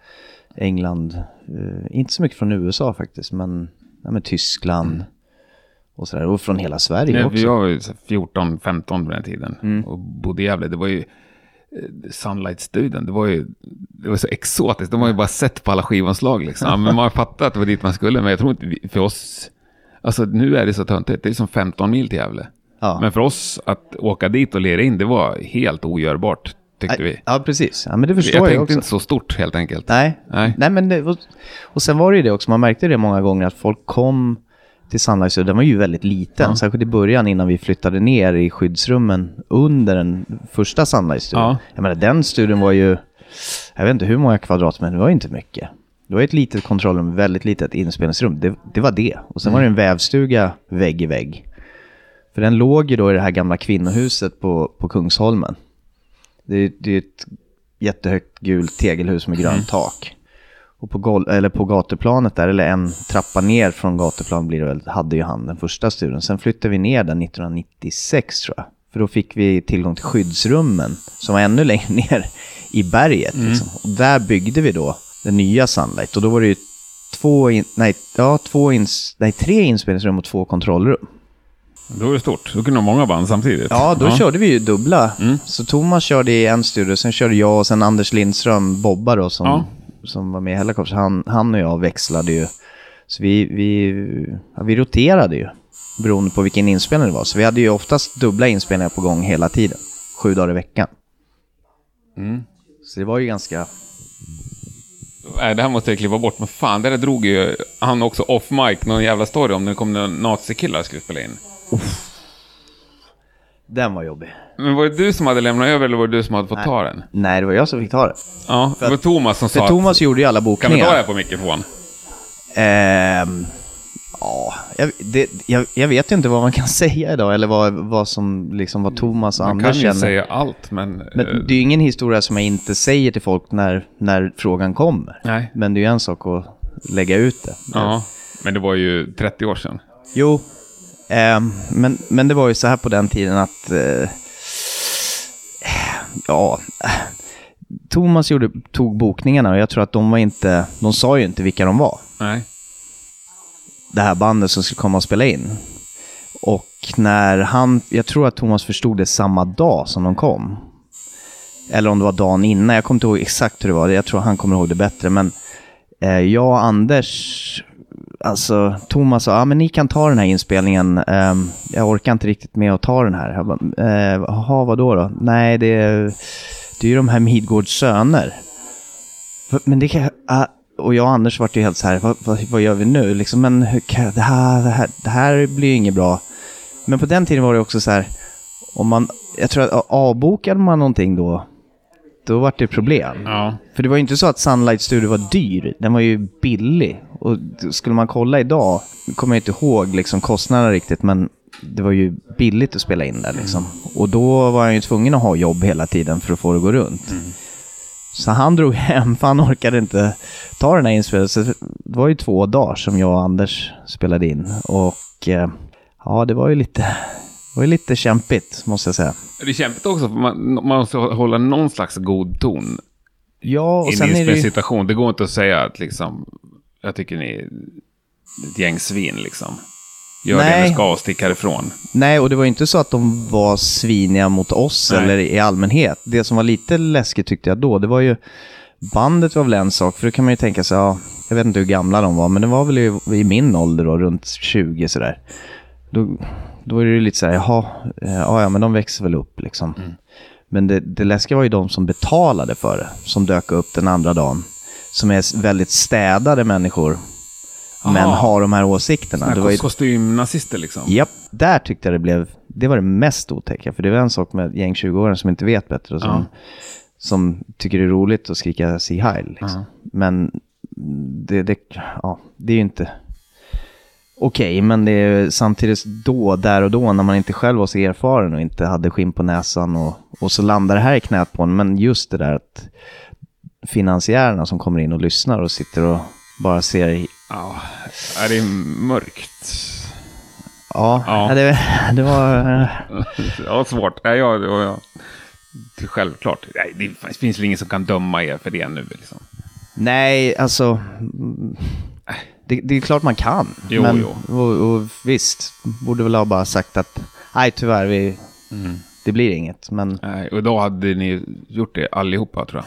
England. Uh, inte så mycket från USA faktiskt, men, ja, men Tyskland. Mm och sådär. Och från hela Sverige Nej, också. Jag var ju 14-15 på den tiden mm. och bodde i Gävle. Det var ju eh, Sunlight-studion, det var ju det var så exotiskt. De har ju bara sett på alla skivomslag liksom. Men man fattat att det var dit man skulle. Men jag tror inte, för oss, alltså nu är det så töntigt. Det är som 15 mil till Gävle. Ja. Men för oss att åka dit och lera in, det var helt ogörbart. Tyckte vi. Ja, precis. Ja, men det förstår jag, jag, tänkte inte så stort helt enkelt. Nej, Nej. Nej men det, och, och sen var det ju det också, man märkte det många gånger att folk kom till Sunlight den var ju väldigt liten. Ja. Särskilt i början innan vi flyttade ner i skyddsrummen under den första Sunlight-studion. Ja. Jag menar den studion var ju, jag vet inte hur många kvadratmeter, det var inte mycket. Det var ett litet kontrollrum, väldigt litet inspelningsrum. Det, det var det. Och sen var det en vävstuga vägg i vägg. För den låg ju då i det här gamla kvinnohuset på, på Kungsholmen. Det, det är ett jättehögt gult tegelhus med grönt tak. Och på, gol- eller på gatuplanet där, eller en trappa ner från gatuplan blir det väl, hade ju han den första studion. Sen flyttade vi ner den 1996 tror jag. För då fick vi tillgång till skyddsrummen som var ännu längre ner i berget. Liksom. Och där byggde vi då den nya Sunlight. Och då var det ju två, in, nej, ja, två ins, nej, tre inspelningsrum och två kontrollrum. Då är det stort. Då kunde ha många band samtidigt. Ja, då körde vi ju dubbla. Så Thomas körde i en studio, sen körde jag och sen Anders Lindström, Bobba då, som, Ja. Som var med i Hellacopters, han, han och jag växlade ju. Så vi, vi, ja, vi roterade ju, beroende på vilken inspelning det var. Så vi hade ju oftast dubbla inspelningar på gång hela tiden, sju dagar i veckan. Så det var ju ganska... Nej, det här måste jag klippa bort, men fan, det där drog ju han också off mic någon jävla story om när det kom några nazikillar skulle spela in. Den var jobbig. Men var det du som hade lämnat över eller var det du som hade fått ta den? Nej, det var jag som fick ta det. Ja, det var Thomas som För sa Thomas gjorde ju alla att, Kan vi ta det bokningar. på mikrofon? Ehm, ja, jag, det, jag, jag vet ju inte vad man kan säga idag, eller vad, vad som liksom vad Thomas och Man Anders kan ju känner. säga allt, men... Men eh, det är ju ingen historia som jag inte säger till folk när, när frågan kommer. Nej. Men det är ju en sak att lägga ut det. Ja, men det var ju 30 år sedan. Jo, ehm, men, men det var ju så här på den tiden att... Eh, ja, Thomas gjorde, tog bokningarna och jag tror att de var inte... De sa ju inte vilka de var. Nej. det här bandet som skulle komma och spela in. Och när han, jag tror att Thomas förstod det samma dag som de kom. Eller om det var dagen innan, jag kommer inte ihåg exakt hur det var, jag tror han kommer ihåg det bättre. Men eh, jag och Anders, alltså Thomas sa, ja men ni kan ta den här inspelningen, eh, jag orkar inte riktigt med att ta den här. Jag bara, eh, Jaha, vadå då? Nej, det är, det är ju de här Midgårds söner. Men det kan ah, och jag och Anders vart ju helt så här, vad, vad, vad gör vi nu? Liksom, men hur kan, det, här, det, här, det här blir ju inget bra. Men på den tiden var det också så här, om man, jag tror att avbokade man någonting då, då var det problem. Ja. För det var ju inte så att Sunlight Studio var dyr, den var ju billig. Och skulle man kolla idag, kommer jag inte ihåg liksom kostnaderna riktigt, men det var ju billigt att spela in där liksom. Och då var han ju tvungen att ha jobb hela tiden för att få det att gå runt. Så han drog hem, för han orkade inte ta den här inspelningen. Så det var ju två dagar som jag och Anders spelade in. Och eh, ja, det var ju lite, var ju lite kämpigt, måste jag säga. Det är kämpigt också, för man, man måste hålla någon slags god ton Ja, och i sen en är det ju... situation. Det går inte att säga att liksom, jag tycker ni är ett gäng svin liksom. Gör det Nej. ni ska och stick härifrån. Nej, och det var ju inte så att de var sviniga mot oss Nej. eller i allmänhet. Det som var lite läskigt tyckte jag då, det var ju... Bandet var väl en sak, för då kan man ju tänka sig, ja, jag vet inte hur gamla de var, men det var väl i, i min ålder då, runt 20 sådär. Då, då är det lite såhär, jaha, eh, ja, ja, men de växer väl upp liksom. Men det, det läskiga var ju de som betalade för det, som dök upp den andra dagen. Som är väldigt städade människor, men Aha. har de här åsikterna. Såna Det var ju, kostymnazister liksom. Japp, där tyckte jag det blev, det var det mest otäcka. För det var en sak med gäng 20-åringar som inte vet bättre och som, Ja. som tycker det är roligt att skrika si heil. Liksom. Men det, det, ja, det är ju inte okej, men det är samtidigt då, där och då, när man inte själv var så erfaren och inte hade skinn på näsan och, och så landar det här i knät på en. Men just det där att finansiärerna som kommer in och lyssnar och sitter och bara ser Ja, är det är mörkt. Ja, Ja. Det, det var... Ja, svårt. Jag, det är självklart. Nej, det finns väl ingen som kan döma er för det nu. Liksom. Nej, alltså... Det, det är klart man kan. Jo, men, jo. Och, och visst, borde väl ha bara sagt att nej tyvärr, vi, Mm. det blir inget. Men Nej, och då hade ni gjort det allihopa, tror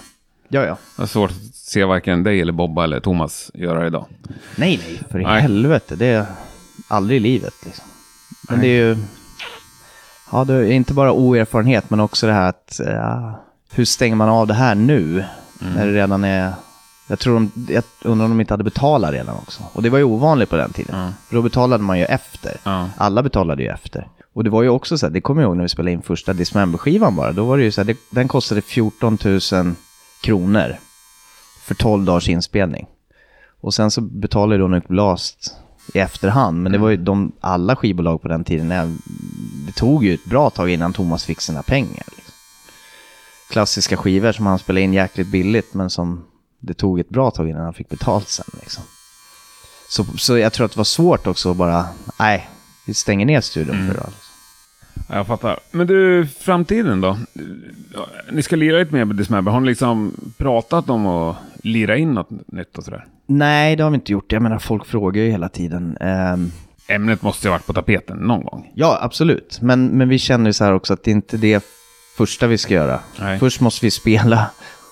jag. ja, ja. Det var svårt att se varken dig, eller Bobba eller Thomas göra det idag. Nej, nej, för i Nej. helvete. Det är aldrig i livet liksom. Men Nej. det är ju... Ja, det är inte bara oerfarenhet, men också det här att... Ja, hur stänger man av det här nu? Mm. När det redan är... Jag tror de, jag undrar om de inte hade betalat redan också. Och det var ju ovanligt på den tiden. Ja. För då betalade man ju efter. Ja. Alla betalade ju efter. Och det var ju också så här, det kommer jag ihåg när vi spelade in första Dismember-skivan bara. Då var det ju så här, det, den kostade 14 000 kronor för 12 dagars inspelning. Och sen så betalade då Nuclear Blast i efterhand. Men det var ju de, alla skivbolag på den tiden. eh, Det tog ju ett bra tag innan Thomas fick sina pengar. Klassiska skivor som han spelade in jäkligt billigt men som det tog ett bra tag innan han fick betalt sen. Liksom. Så, så jag tror att det var svårt också att bara, nej, vi stänger ner studion för idag. Ja, Jag fattar. Men du, framtiden då? Ni ska lira lite mer med Dismember. Har ni liksom pratat om att lira in något nytt och sådär? Nej, det har vi inte gjort. Jag menar, folk frågar ju hela tiden. Ehm, Ämnet måste ju ha varit på tapeten någon gång. ja, absolut. Men, men vi känner ju så här också att det är inte det första vi ska göra. Nej. Först måste vi spela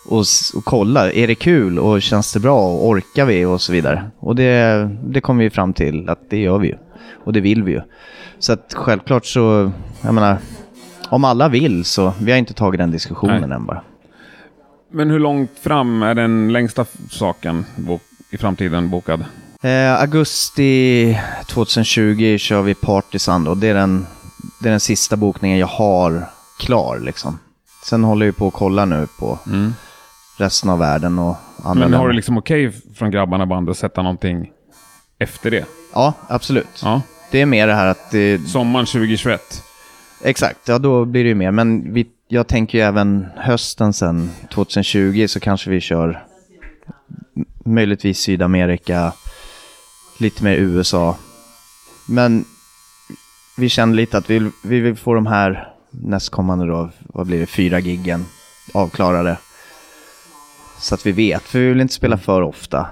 och, och kolla. Är det kul och känns det bra och orkar vi och så vidare. Och det, det kommer vi fram till att det gör vi ju. Och det vill vi ju. Så att självklart så, jag menar, om alla vill så, vi har inte tagit den diskussionen Nej. än bara. Men hur långt fram är den längsta saken i framtiden bokad? Eh, augusti 2020 kör vi Partisan då. Det är, den, det är den sista bokningen jag har klar liksom. Sen håller jag på att kolla nu på resten av världen och andra Men har du liksom okej från grabbarna bandet att sätta någonting efter det? Ja, absolut. Ja. Det är mer det här att det, Sommaren 2021? Exakt, ja då blir det ju mer. Men vi, jag tänker ju även hösten sen, 2020, så kanske vi kör möjligtvis Sydamerika, lite mer USA. Men vi känner lite att vi, vill- vi vill få de här nästkommande då, vad blir det, fyra giggen avklarade. Så att vi vet, för vi vill inte spela för ofta.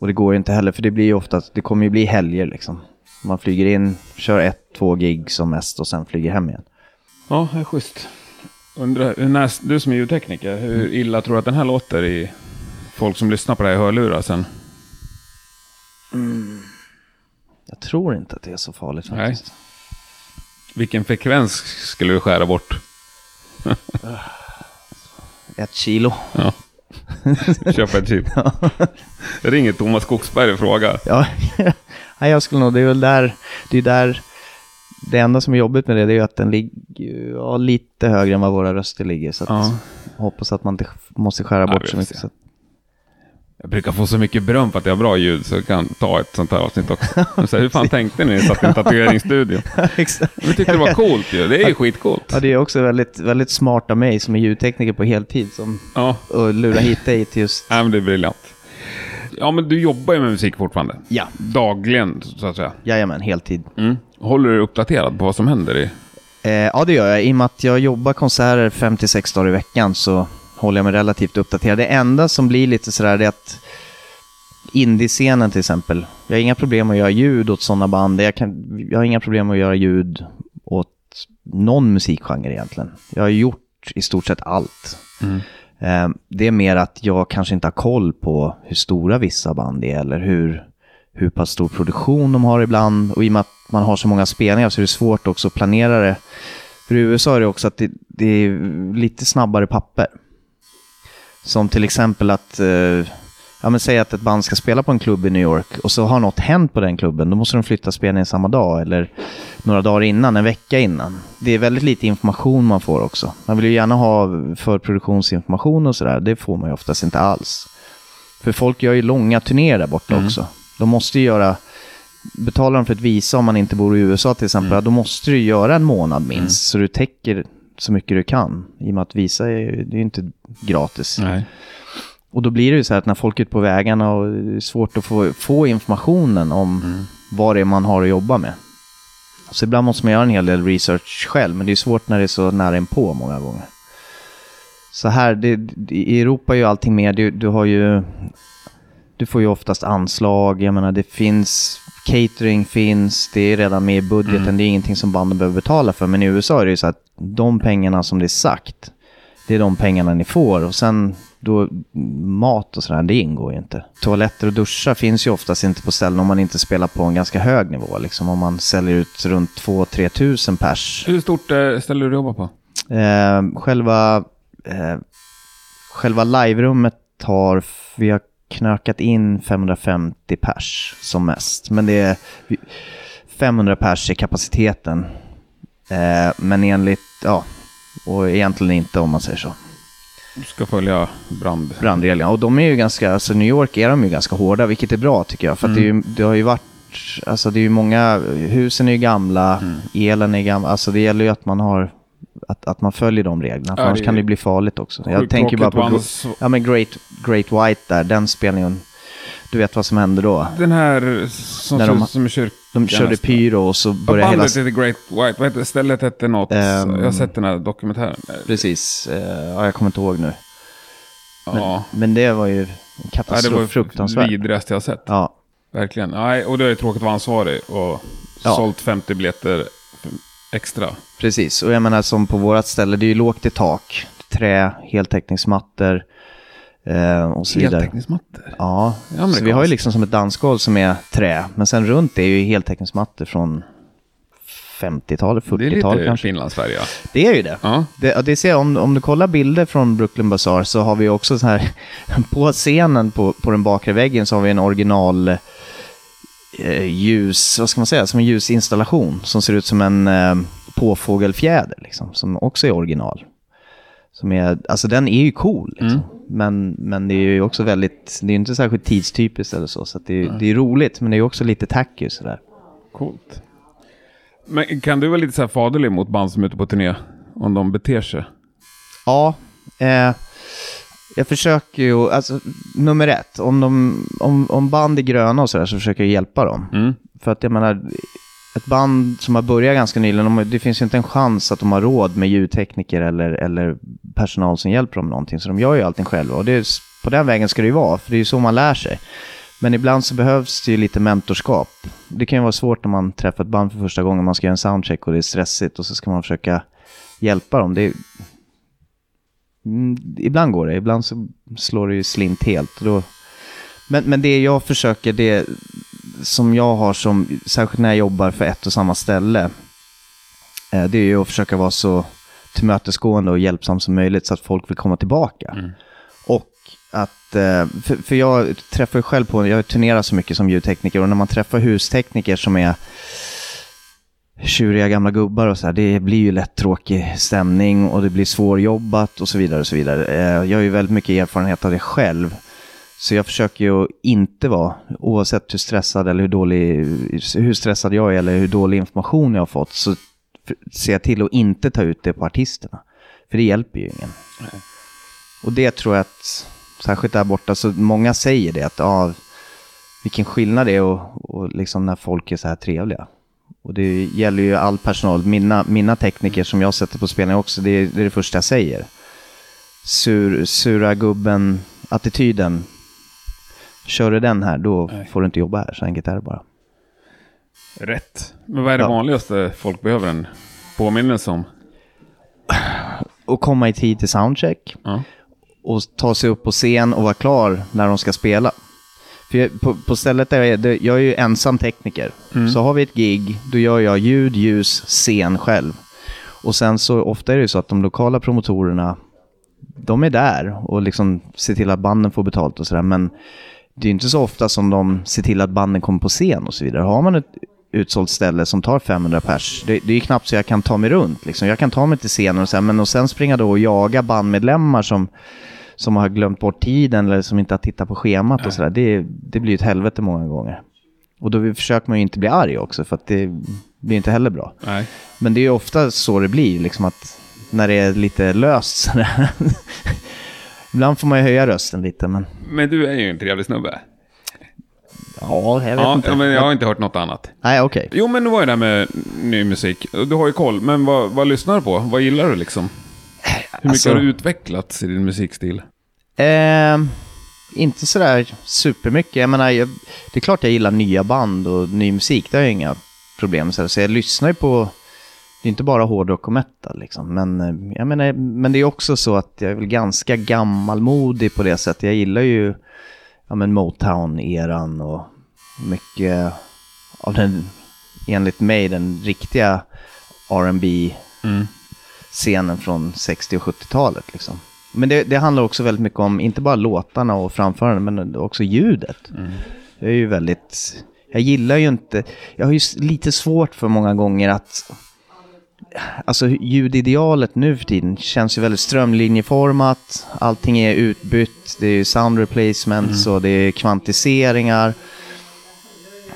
Och det går ju inte heller, för det blir ju ofta, det kommer ju bli helger liksom. Man flyger in, kör ett, två gig som mest och sen flyger hem igen. Ja, det är schysst. Undrar, när, du som är ljudtekniker, hur illa tror du att den här låter i folk som lyssnar på det här i hörlurar sen? Jag tror inte att det är så farligt Nej. faktiskt. Vilken frekvens skulle du skära bort? Ett kilo. Ja. Köpa ett chip. Ringer Thomas Skogsberg och frågar. Ja, Nej, jag skulle nog, det är väl där, det är där, det enda som är jobbigt med det, det är ju att den ligger ja, lite högre än vad våra röster ligger. Så att, Ja. hoppas att man inte måste skära Ja, bort så mycket. Så att, Jag brukar få så mycket beröm för att jag har bra ljud så jag kan ta ett sånt här avsnitt också. Så här, hur fan tänkte ni när ni satt i en tatueringsstudio? Jag tyckte det var coolt ju. Det är ju skitcoolt. Ja, det är också väldigt, väldigt smart av mig som är ljudtekniker på heltid som Ja, och lura hit dig till just... Nej, men det är briljant. Ja, men du jobbar ju med musik fortfarande. Ja, Dagligen, så att säga. jajamän, heltid. Mm. Håller du uppdaterad på vad som händer i... Eh, ja, det gör jag. I och med att jag jobbar konserter 56 dagar i veckan så håller jag mig relativt uppdaterad. Det enda som blir lite sådär är att Indiescenen till exempel. Jag har inga problem att göra ljud åt sådana band. Jag, kan, jag har inga problem att göra ljud åt någon musikgenre egentligen. Jag har gjort i stort sett allt. Eh, det är mer att jag kanske inte har koll på hur stora vissa band är eller hur, hur pass stor produktion de har ibland. Och i och med att man har så många spelningar så är det svårt också att planera det. För i USA är det också att det, det är lite snabbare papper. Som till exempel att, eh, ja men säg att ett band ska spela på en klubb i New York och så har något hänt på den klubben. Då måste de flytta spelningen samma dag eller några dagar innan, en vecka innan. Det är väldigt lite information man får också. Man vill ju gärna ha förproduktionsinformation och sådär. Det får man ju oftast inte alls. För folk gör ju långa turnéer där borta också. De måste ju göra, betalar de för ett visa om man inte bor i USA till exempel, ja, då måste du göra en månad minst. Så du täcker så mycket du kan. I och med att visa är, det är ju inte gratis. Nej. Och då blir det ju så här att när folk är ute på vägarna och det är svårt att få, få informationen om vad det är man har att jobba med. Så ibland måste man göra en hel del research själv, men det är svårt när det är så nära inpå många gånger. Så här, det, i Europa är ju allting mer, du, du har ju, du får ju oftast anslag, jag menar det finns, catering finns, det är redan med i budgeten, det är ingenting som banden behöver betala för. Men i USA är det ju så att de pengarna som det är sagt, det är de pengarna ni får och sen då mat och sådär, det ingår ju inte. Toaletter och duschar finns ju oftast inte på ställen om man inte spelar på en ganska hög nivå. Liksom om man säljer ut runt 2-3 tusen pers. Hur stort eh, ställe du jobbar på? Eh, själva, eh, själva live-rummet har, vi har knökat in 550 pers som mest. Men det är 500 pers är kapaciteten. Eh, men enligt, ja, och egentligen inte om man säger så. Ska följa brand. brandreglerna. Och de är ju ganska, alltså New York är de ju ganska hårda, vilket är bra tycker jag. För att det, ju, det har ju varit, alltså det är ju många, husen är ju gamla, elen är gammal, alltså det gäller ju att man har, att, att man följer de reglerna. För Ja, annars det är kan det ju bli farligt också. Jag tänker bara på, ja men Great, Great White där, den spelningen, du vet vad som hände då? Den här som När ser de- ut som en kyrka. De körde nästan. pyro och så Ja, började hela... bandet Great White. Vad heter stället hette något. Ehm. jag har sett den här dokumentären. Precis, eh, ja, jag kommer inte ihåg nu. Men, Ja. men det var ju en ja, det katastrof, var fruktansvärt. vidrigaste jag har sett. Ja, Verkligen. Nej, och det är tråkigt att vara ansvarig och Ja. sålt 50 biljetter extra. precis. Och jag menar som på vårat ställe, det är ju lågt i tak. Trä, heltäckningsmattor eh, och så vidare. Heltäckningsmattor. Ja, så vi har ju liksom som ett dansgolv som är trä. Men sen runt det är ju heltäckningsmattor från 50-talet, Det är 40-talet lite kanske. Finlandsfärja. Det är ju det. Ja. Det, ja, det ser, jag. om, om du kollar bilder från Brooklyn Bazaar så har vi också så här, på scenen på, på den bakre väggen så har vi en original ljus, vad ska man säga, som en ljusinstallation som ser ut som en eh, påfågelfjäder liksom, som också är original. Som är, alltså den är ju cool liksom. Men, men det är ju också väldigt, det är inte särskilt tidstypiskt eller så, så det, är- det är roligt men det är också lite tacky sådär. Coolt. Men kan du vara lite så här faderlig mot band som är ute på turné? Om de beter sig? Ja, eh, jag försöker ju, alltså nummer ett, om, de, om, om band är gröna och sådär så försöker jag hjälpa dem. Mm. För att jag menar, ett band som har börjat ganska nyligen, de, det finns ju inte en chans att de har råd med ljudtekniker eller, eller personal som hjälper dem med någonting. Så de gör ju allting själva och det är, på den vägen ska det ju vara, för det är ju så man lär sig. Men ibland så behövs det ju lite mentorskap. Det kan ju vara svårt när man träffar ett band för första gången, man ska göra en soundcheck och det är stressigt och så ska man försöka hjälpa dem. Det är, ibland går det, ibland så slår det ju slint helt. Då... men, men det jag försöker, det som jag har som, särskilt när jag jobbar för ett och samma ställe, eh, det är ju att försöka vara så tillmötesgående och hjälpsam som möjligt så att folk vill komma tillbaka. Och att, eh, för, för jag träffar ju själv på, jag turnerar så mycket som ljudtekniker och när man träffar hustekniker som är tjuriga gamla gubbar och så här, det blir ju lätt tråkig stämning och det blir svårjobbat och så vidare och så vidare. Eh, Jag har ju väldigt mycket erfarenhet av det själv. Så jag försöker ju inte vara, oavsett hur stressad eller hur dålig, hur stressad jag är eller hur dålig information jag har fått, så ser jag till att inte ta ut det på artisterna. För det hjälper ju ingen. Och det tror jag att, särskilt där borta, så många säger det att ja, vilken skillnad det är och, och liksom när folk är så här trevliga. Och det gäller ju all personal. Mina, mina tekniker som jag sätter på spelning också, det är, det är det första jag säger. Sur, sura gubben, attityden. Kör du den här, då Nej. får du inte jobba här. Så enkelt är det bara. Rätt. Men vad är det Ja. vanligaste folk behöver en påminnelse om? Och komma i tid till soundcheck. Ja. och ta sig upp på scen och vara klar när de ska spela. För jag, på, på stället där jag är, jag är ju ensam tekniker. Så har vi ett gig, då gör jag ljud, ljus, scen själv. Och sen så ofta är det ju så att de lokala promotorerna, de är där och liksom ser till att banden får betalt och sådär. Men det är inte så ofta som de ser till att banden kommer på scen och så vidare. Har man ett utsålt ställe som tar 500 pers, det, det är ju knappt så jag kan ta mig runt. Liksom. Jag kan ta mig till scenen och, så här, men och sen springa då och jaga bandmedlemmar som, som har glömt bort tiden eller som inte har tittat på schemat och sådär. Det, det blir ju ett helvete många gånger. Och då försöker man ju inte bli arg också för att det blir inte heller bra. Nej. Men det är ju ofta så det blir, liksom att när det är lite löst sådär. Ibland får man ju höja rösten lite, men Men du är ju en trevlig snubbe. ja, jag vet Ja, inte. men jag har inte hört något annat. Nej, okej. Jo, men det var ju det här med ny musik. Du har ju koll, men vad, vad lyssnar du på? Vad gillar du liksom? Hur mycket Alltså- har du utvecklats i din musikstil? Eh, inte sådär supermycket. Jag menar, jag, det är klart jag gillar nya band och ny musik. Det har jag inga problem med. Så jag lyssnar ju på, det är inte bara hårdrock och metal liksom. Men, eh, jag menar, men det är också så att jag är väl ganska gammalmodig på det sättet. Jag gillar ju ja, men Motown-eran och mycket av den, enligt mig, den riktiga R&B scenen från 60 och 70-talet. Liksom. Men det, det handlar också väldigt mycket om, inte bara låtarna och framförandet, men också ljudet. Jag är ju väldigt, jag gillar ju inte, jag har ju lite svårt för många gånger att alltså ljudidealet nu för tiden känns ju väldigt strömlinjeformat. Allting är utbytt, det är sound replacements och det är kvantiseringar.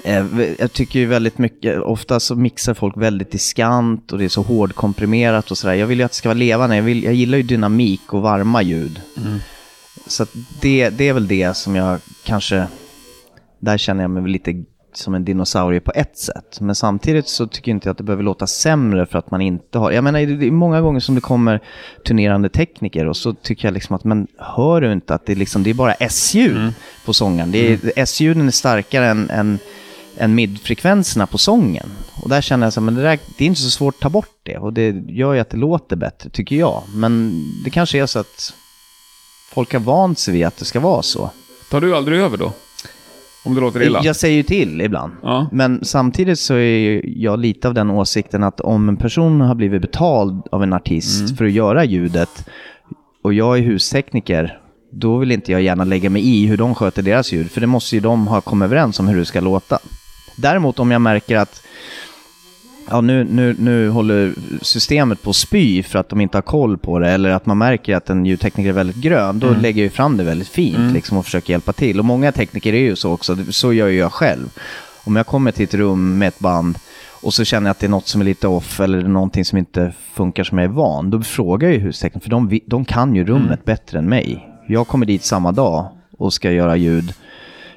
Eh, Jag tycker ju väldigt mycket, ofta så mixar folk väldigt diskant och det är så hårdkomprimerat och sådär. Jag vill ju att det ska vara levande, jag, vill, jag gillar ju dynamik och varma ljud. Så att det, det är väl det som jag kanske, där känner jag mig lite som en dinosaurie på ett sätt. Men samtidigt så tycker jag inte att det behöver låta sämre för att man inte har... Jag menar, det är många gånger som det kommer turnerande tekniker och så tycker jag liksom att, men hör du inte att det, är liksom, det är bara S-ljud på sången? Det är, S-ljuden är starkare än, än, än midfrekvenserna på sången. Och där känner jag så men det, där, det är inte så svårt att ta bort det. Och det gör ju att det låter bättre, tycker jag. Men det kanske är så att folk har vant sig vid att det ska vara så. Tar du aldrig över då? Om det låter illa? Jag säger ju till ibland. Ja. Men samtidigt så är jag lite av den åsikten att om en person har blivit betald av en artist Mm. för att göra ljudet och jag är hustekniker, då vill inte jag gärna lägga mig i hur de sköter deras ljud, för det måste ju de ha kommit överens om hur det ska låta. Däremot om jag märker att ja, nu, nu, nu håller systemet på att spy för att de inte har koll på det, eller att man märker att en ljudtekniker är väldigt grön, då lägger jag ju fram det väldigt fint liksom, och försöker hjälpa till. Och många tekniker är ju så också, så gör ju jag själv. Om jag kommer till ett rum med ett band och så känner jag att det är något som är lite off eller någonting som inte funkar som jag är van, då frågar jag ju hustekniker, för de, de kan ju rummet bättre än mig. Jag kommer dit samma dag och ska göra ljud,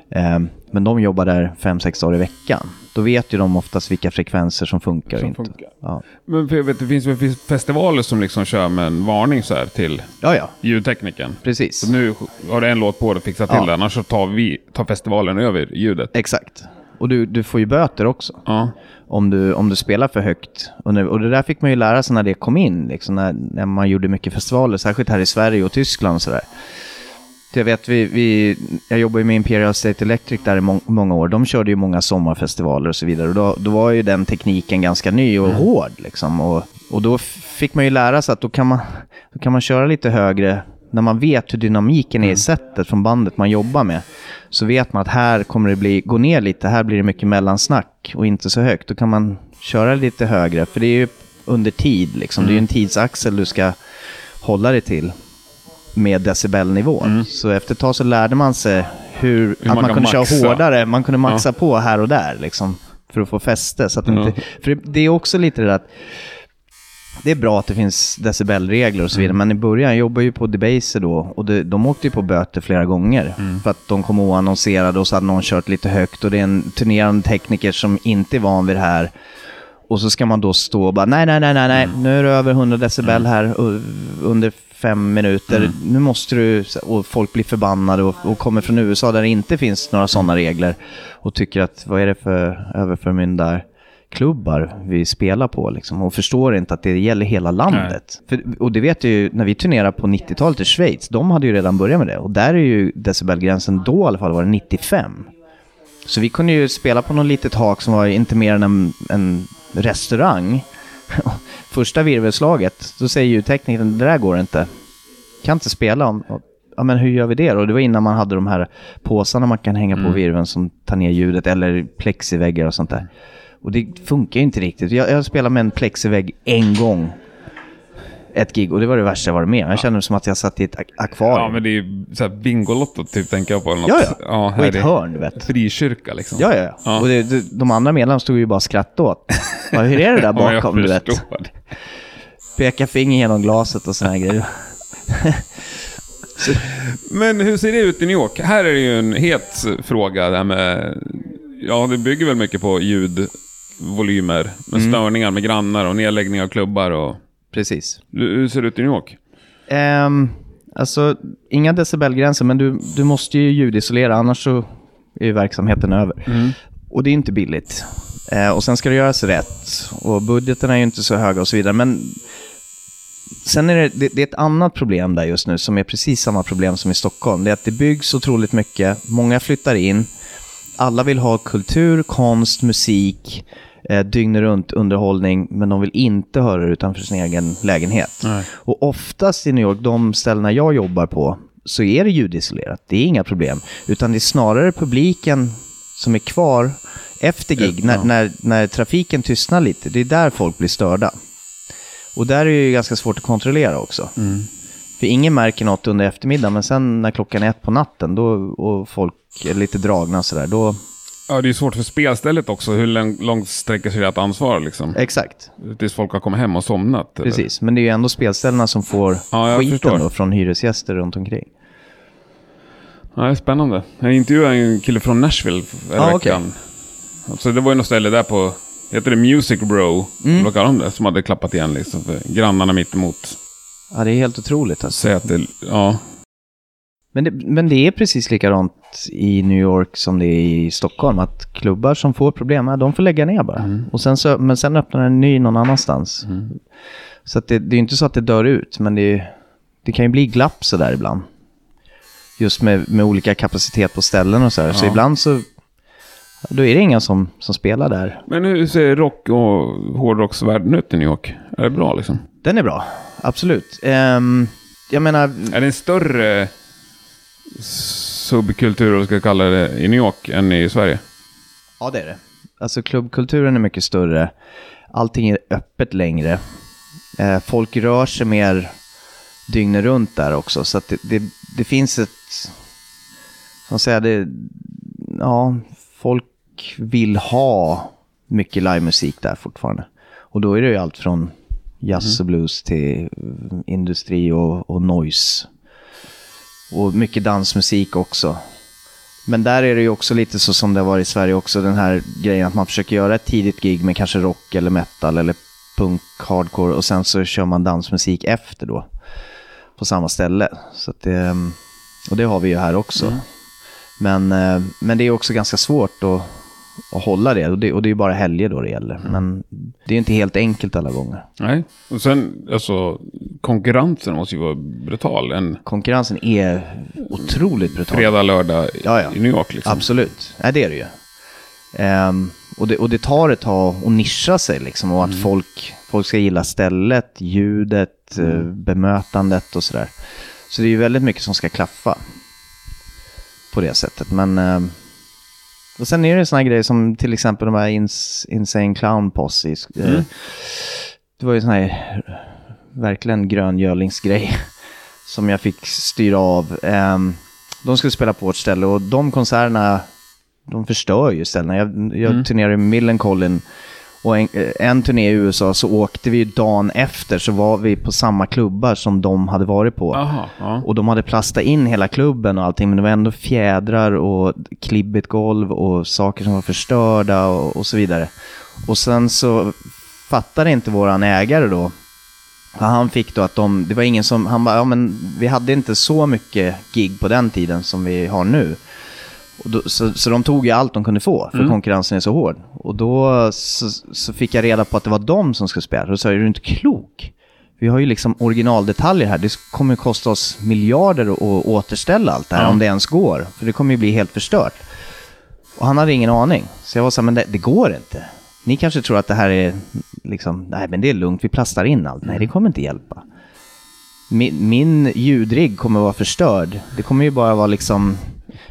eh, men de jobbar där fem sex dagar i veckan. Då vet ju de oftast vilka frekvenser som funkar och Som inte. funkar. Ja. Men för jag vet, det finns väl festivaler som liksom kör med en varning så här till ja, ja, ljudtekniken. precis. Så nu har du en låt på dig att fixa till Ja. det, annars så tar, vi, tar festivalen över ljudet. Exakt. Och du, du får ju böter också. Ja. Om du, om du spelar för högt. Och, nu, och det där fick man ju lära sig när det kom in, liksom, när, när man gjorde mycket festivaler, särskilt här i Sverige och Tyskland och sådär. Så Jag vet, vi, vi, jag jobbade ju med Imperial State Electric där i må, många år. De körde ju många sommarfestivaler och så vidare. Och då, då var ju den tekniken ganska ny och hård. Liksom. Och, och då fick man ju lära sig att då kan man, då kan man köra lite högre när man vet hur dynamiken är i sättet från bandet man jobbar med. Så vet man att här kommer det bli, gå ner lite, här blir det mycket mellansnack och inte så högt. Då kan man köra lite högre, för det är ju under tid. Liksom. Det är ju en tidsaxel du ska hålla dig till med decibelnivån. Så efter ett tag så lärde man sig hur, att man man, kunde maxa. köra hårdare, man kunde maxa på här och där liksom, för att få fäste. Så att Ja. inte, för det, är också lite det där att det är bra att det finns decibelregler och så vidare, men i början, jag jobbade ju på Debaser då, och det, de åkte ju på böter flera gånger. För att de kom oannonserade och så hade någon kört lite högt och det är en turnerande tekniker som inte är van vid det här. Och så ska man då stå och bara, nej, nej, nej, nej, nej, nu är det över 100 decibel här uh, under fem minuter. Nu måste du, och folk blir förbannade och, och kommer från USA där det inte finns några sådana regler. Och tycker att, vad är det för överförmyndarklubbar vi spelar på liksom? Och förstår inte att det gäller hela landet. För, och det vet jag ju, när vi turnerade på 90-talet i Schweiz, de hade ju redan börjat med det. Och där är ju decibelgränsen då i alla fall var det 95. Så vi kunde ju spela på något litet hak som var inte mer än en, en restaurang. Första virvelslaget, då säger ju teknikern, det där går inte. Kan inte spela om... Ja men hur gör vi det då? Och det var innan man hade de här påsarna man kan hänga på virveln som tar ner ljudet, eller plexiväggar och sånt där. Och det funkar ju inte riktigt. Jag, jag spelade med en plexivägg en gång. Ett gig, och det var det värsta jag varit med. Jag kände som att jag satt i ett ak- akvarium. Ja, men det är ju såhär Bingolotto typ, tänker jag på. Eller något. Ja, ja. ja och här ett är hörn, du vet. Frikyrka liksom. Ja, ja, ja. Och det, det, de andra medlemmarna stod ju bara och skrattade åt. Ja, hur är det där bakom, du vet? förstår. Peka finger genom glaset och såna grejer. Men hur ser det ut i New York? Här är det ju en het fråga det här med... Ja, det bygger väl mycket på ljudvolymer. Med Mm. störningar med grannar och nedläggning av klubbar och... Precis. Hur ser det ut i New York? Um, alltså, inga decibelgränser, men du, du måste ju ljudisolera, annars så är verksamheten över. Och det är inte billigt. Eh, och sen ska det göras rätt. Och budgeten är ju inte så höga och så vidare. Men sen är det, det, det är ett annat problem där just nu som är precis samma problem som i Stockholm. Det är att det byggs otroligt mycket, många flyttar in, alla vill ha kultur, konst, musik, eh, dygnet runt underhållning, men de vill inte höra det utanför sin egen lägenhet. Nej. Och oftast i New York, de ställena jag jobbar på, så är det ljudisolerat. Det är inga problem. Utan det är snarare publiken som är kvar efter gig, när, Ja. när, när trafiken tystnar lite. Det är där folk blir störda. Och där är det ju ganska svårt att kontrollera också. Mm. För ingen märker något under eftermiddagen, men sen när klockan är ett på natten då, och folk är lite dragna sådär, då... Ja, det är svårt för spelstället också. Hur lång- långt sträcker sig ert ansvar liksom? Exakt, Tills folk har kommit hem och somnat? Eller? precis. Men det är ju ändå spelställena som får Ja, skiten då från hyresgäster runt omkring. Ja, det är spännande. Jag intervjuade en kille från Nashville förra okej. veckan. Alltså, det var ju något ställe där på, heter det Music Bro? Mm. Kallar de det? Som hade klappat igen liksom. För grannarna mitt emot. Ja, det är helt otroligt alltså. Det, ja. Men det, men det är precis likadant i New York som det är i Stockholm. Att klubbar som får problem, ja, de får lägga ner bara. Mm. Och sen så, men sen öppnar en ny någon annanstans. Så att det, det är ju inte så att det dör ut, men det, det kan ju bli glapp sådär ibland. Just med, med olika kapacitet på ställen och så här. Så Ja. ibland så, då är det inga som, som spelar där. Men hur ser rock och hårdrocksvärlden ut i New York? Är det bra liksom? Den är bra, absolut. Ehm, jag menar, Är det en större subkultur, eller ska kalla det, i New York än i Sverige? Ja, det är det. Alltså klubbkulturen är mycket större. Allting är öppet längre. Eh, folk rör sig mer dygnet runt där också. Så att det, det, det finns ett... Man säga? Det, ja, folk vill ha mycket livemusik där fortfarande. Och då är det ju allt från jazz och blues till industri och, och noise. Och mycket dansmusik också. Men där är det ju också lite så som det var i Sverige också, den här grejen att man försöker göra ett tidigt gig med kanske rock eller metal eller punk, hardcore och sen så kör man dansmusik efter då. På samma ställe. Så det, och det har vi ju här också. Men, eh, men det är också ganska svårt att, att hålla det och, det och det är ju bara helger då det gäller. Men det är inte helt enkelt alla gånger. Nej. Och sen, alltså, konkurrensen måste ju vara brutal. En Konkurrensen är otroligt brutal. fredag, lördag Ja, ja. i New York liksom. Absolut, Nej, det är det ju. Ehm, och, det, och det tar ett tag att nischa sig liksom och att folk, folk ska gilla stället, ljudet, eh, bemötandet och sådär. Så det är ju väldigt mycket som ska klaffa på det sättet. Men ehm, och sen är det sådana grejer som till exempel de här ins, Insane Clown Posse. eh, Mm. Det var ju sån här verkligen gröngölingsgrej som jag fick styra av. Ehm, de skulle spela på vårt ställe och de konserterna, de förstör ju ställena. Jag, jag Mm. turnerade i Millencolin och en, eh, en turné i USA så åkte vi dagen efter så var vi på samma klubbar som de hade varit på. Jaha, ja. Och de hade plastat in hela klubben och allting, men det var ändå fjädrar och klibbigt golv och saker som var förstörda och, och så vidare. Och sen så fattade inte våran ägare då, han fick då att de, det var ingen som, han bara, ja men vi hade inte så mycket gig på den tiden som vi har nu. Då, så, så de tog ju allt de kunde få, för Mm. konkurrensen är så hård. Och då så, så fick jag reda på att det var de som skulle spela. Då sa jag, är du inte klok? Vi har ju liksom originaldetaljer här. Det kommer kosta oss miljarder att återställa allt det här, Ja. om det ens går. För det kommer ju bli helt förstört. Och han hade ingen aning. Så jag var så här, men det, det går inte. Ni kanske tror att det här är liksom, nej men det är lugnt, vi plastar in allt. Nej, det kommer inte hjälpa. Min, min ljudrigg kommer vara förstörd. Det kommer ju bara vara liksom,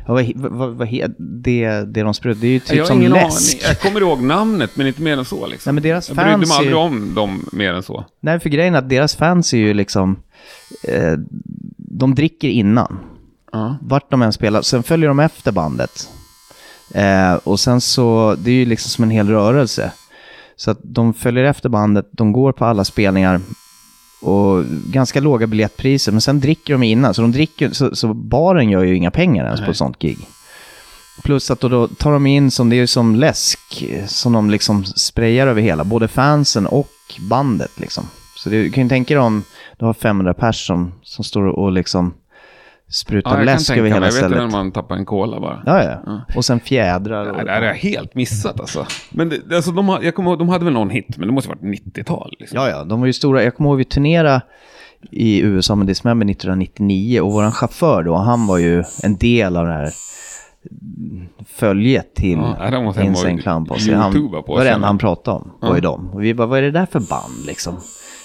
ja, vad, vad, vad, det, det de sprutar, det är ju typ jag som läsk. aning. Jag kommer ihåg namnet, men inte mer än så liksom. Nej, men deras jag brydde mig aldrig ju- om dem mer än så. Nej, för grejen är att deras fans är ju liksom, eh, de dricker innan. Ja. vart de än spelar. Sen följer de efter bandet. Eh, och sen så, det är ju liksom som en hel rörelse. Så att de följer efter bandet, de går på alla spelningar och ganska låga biljettpriser, men sen dricker de innan. Så, de dricker, så, så baren gör ju inga pengar ens på Nej. ett sånt gig. Plus att då, då tar de in som, det är ju som läsk, som de liksom sprayar över hela, både fansen och bandet liksom. Så du kan ju tänka dig om du har 500 pers som, som står och liksom sprutar Ja, läsk över mig. hela Jag vet stället. när man tappar en cola bara. Ja, ja. Och sen fjädrar. Och, Nej, det här har jag helt missat alltså. Men det, alltså, de, jag kommer de hade väl någon hit, men det måste ha varit 90-tal. Liksom. ja, ja, de var ju stora. Jag kommer ihåg vi turnerade i USA med Dismember 1999 och våran chaufför då, han var ju en del av det här följet till Ja, Insane Clown Posse. Han, på det var det enda han pratade om, var ju dem. Och vi bara, vad är det där för band liksom?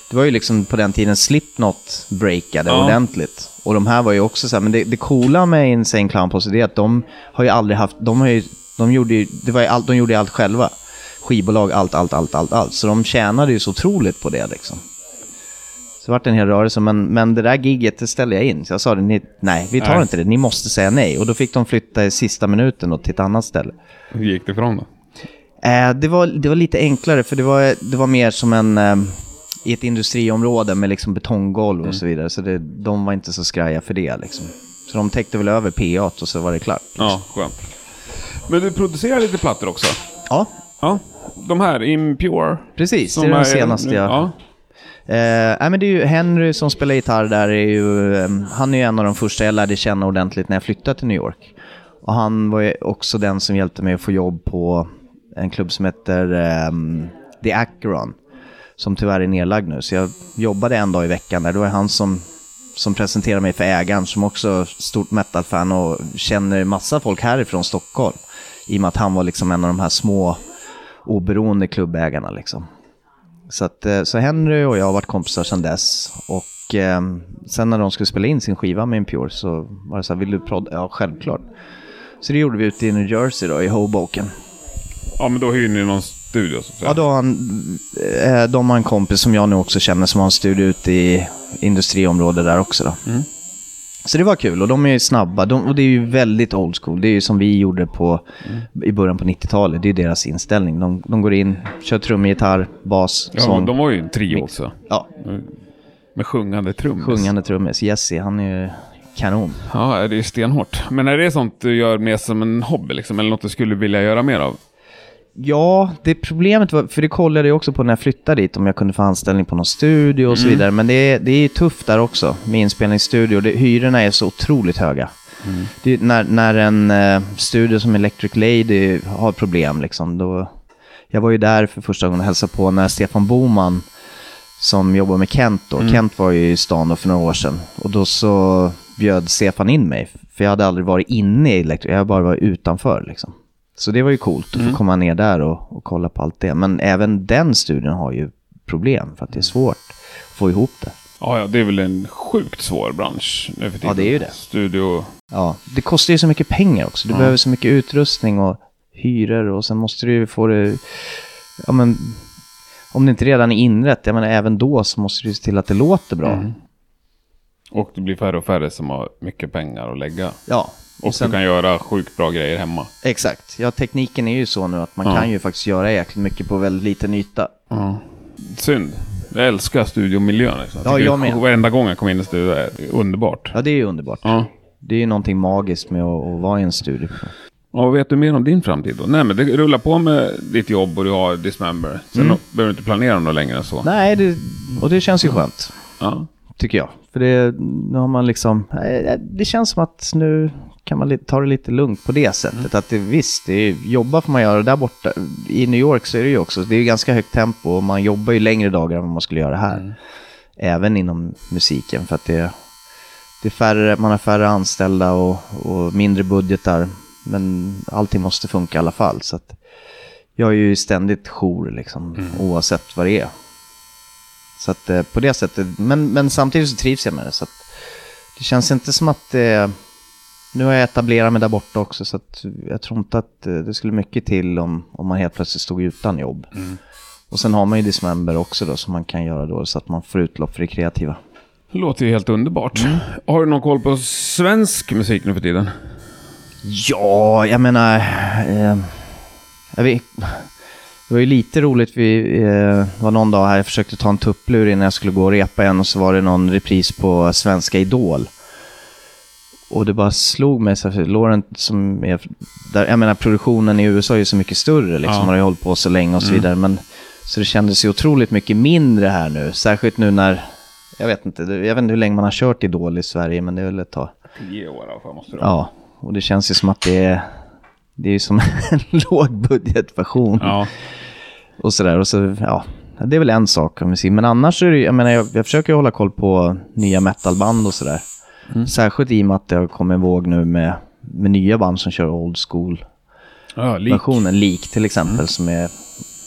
Det var ju liksom på den tiden Slipknot breakade Ja. ordentligt. Och de här var ju också så här, men det, det coola med Insane Clown Posse är att de har ju aldrig haft, de har ju, de gjorde ju, det var ju allt, de gjorde ju allt själva. Skivbolag, allt, allt, allt, allt, allt. Så de tjänade ju så otroligt på det liksom. Så det vart en hel rörelse, men, men det där gigget det ställde jag in. Så jag sa det, ni, nej vi tar Nej. inte det, ni måste säga nej. Och då fick de flytta i sista minuten då, till ett annat ställe. Hur gick det för dem då? Eh, det, var, det var lite enklare, för det var, det var mer som en... Eh, I ett industriområde med liksom betonggolv och så vidare. Så det, de var inte så skraja för det liksom. Så de täckte väl över P8 och så var det klart. Ja, skönt. Men du producerar lite plattor också? Ja, Ja. De här, Impure. precis. det är den senaste jag... Ja. Eh, nej, men det är ju Henry som spelar gitarr där, är ju, eh, han är ju en av de första jag lärde känna ordentligt när jag flyttade till New York. Och han var ju också den som hjälpte mig att få jobb på en klubb som heter ehm, The Acheron. Som tyvärr är nedlagd nu, så jag jobbade en dag i veckan där. Det var han som, som presenterade mig för ägaren, som också är stort metal-fan och känner massa folk härifrån Stockholm. I och med att han var liksom en av de här små oberoende klubbägarna liksom. Så, att, eh, så Henry och jag har varit kompisar sedan dess. Och eh, sen när de skulle spela in sin skiva med Impure så var det så här, vill du prodda? Ja, självklart. Så det gjorde vi ute i New Jersey då, i Hoboken. ja, men då hyr ni någon studio så att säga. Ja, då har han, eh, de har en kompis som jag nu också känner som har en studio ute i industriområdet där också då. Mm. Så det var kul och de är ju snabba de, och det är ju väldigt old school. Det är ju som vi gjorde på, i början på 90-talet. Det är deras inställning. De, de går in, kör trum, gitarr, bas, Ja, sång. de var ju en trio också. Ja, Med sjungande trummis. sjungande trummis. Jesse, han är ju kanon. Ja, det är stenhårt. Men är det sånt du gör mer som en hobby liksom? Eller något du skulle vilja göra mer av? Ja, det problemet var, för det kollade jag också på när jag flyttade dit, om jag kunde få anställning på någon studio och så vidare. Men det är, det är tufft där också, med inspelningsstudio. Det, hyrorna är så otroligt höga. Det, är när, när en eh, studio som Electric Lady har problem, liksom, då... Jag var ju där för första gången och hälsade på när Stefan Boman, som jobbar med Kent då, Kent var ju i stan då för några år sedan. Och då så bjöd Stefan in mig, för jag hade aldrig varit inne i Electric, jag bara varit utanför liksom. Så det var ju coolt att få komma ner där och, och kolla på allt det. Men även den studien har ju problem för att det är svårt att få ihop det. Ja, ja, det är väl en sjukt svår bransch nu för tiden. Ja, det är ju det. Studio. Ja, det kostar ju så mycket pengar också. Du behöver så mycket utrustning och hyror och sen måste du ju få det... Ja, men om det inte redan är inrätt, jag menar även då så måste du se till att det låter bra. Och det blir färre och färre som har mycket pengar att lägga. Ja, Och sen- du kan göra sjukt bra grejer hemma. exakt. Ja, tekniken är ju så nu att man Ja. kan ju faktiskt göra jäkligt mycket på väldigt liten yta. Synd. Jag älskar studiomiljön. Liksom. Ja, jag med. Varenda gång jag kommer in i en studio är underbart. Ja, det är ju underbart. Ja. Det är ju någonting magiskt med att, att vara i en studio. Och vad vet du mer om din framtid då? Nej men det rullar på med ditt jobb och du har Dismember. Sen Mm. behöver du inte planera något längre än så. Nej, det, och det känns ju skönt. Ja. tycker jag. För det, nu har man liksom, det känns som att nu kan man ta det lite lugnt på det sättet. Att det, visst, det är, jobba får man göra där borta. I New York så är det ju också, det är ju ganska högt tempo och man jobbar ju längre dagar än vad man skulle göra här. Även inom musiken för att det, det är färre, man har färre anställda och, och mindre budgetar. Men allting måste funka i alla fall. Så att jag är ju ständigt jour liksom, oavsett vad det är. Så att eh, på det sättet, men, men samtidigt så trivs jag med det. Så att det känns inte som att det... Nu har jag etablerat mig där borta också så att jag tror inte att eh, det skulle mycket till om, om man helt plötsligt stod utan jobb. Och sen har man ju Dismember också då som man kan göra då så att man får utlopp för det kreativa. Det låter ju helt underbart. Mm. Har du någon koll på svensk musik nu för tiden? Ja, jag menar... Eh, jag vet, det var ju lite roligt, vi eh, var någon dag här, jag försökte ta en tupplur innan jag skulle gå och repa igen och så var det någon repris på Svenska Idol. Och det bara slog mig, så här, Laurent som är, där, jag menar produktionen i USA är ju så mycket större liksom, Ja. har ju hållit på så länge och så vidare. Men, så det kändes ju otroligt mycket mindre här nu, särskilt nu när, jag vet inte, det- jag vet inte hur länge man har kört Idol i Sverige, men det är väl ett tag. Tio år i alla fall måste du Ja, och det känns ju som att det är, det är ju som en lågbudgetversion. Ja. Och sådär, och så, ja, det är väl en sak om vi ser. Men annars är det ju- jag menar, jag, jag försöker hålla koll på nya metalband och sådär. Särskilt i och med att det har kommit en våg nu med, med nya band som kör old school-versionen. ja lik. Lik till exempel, som är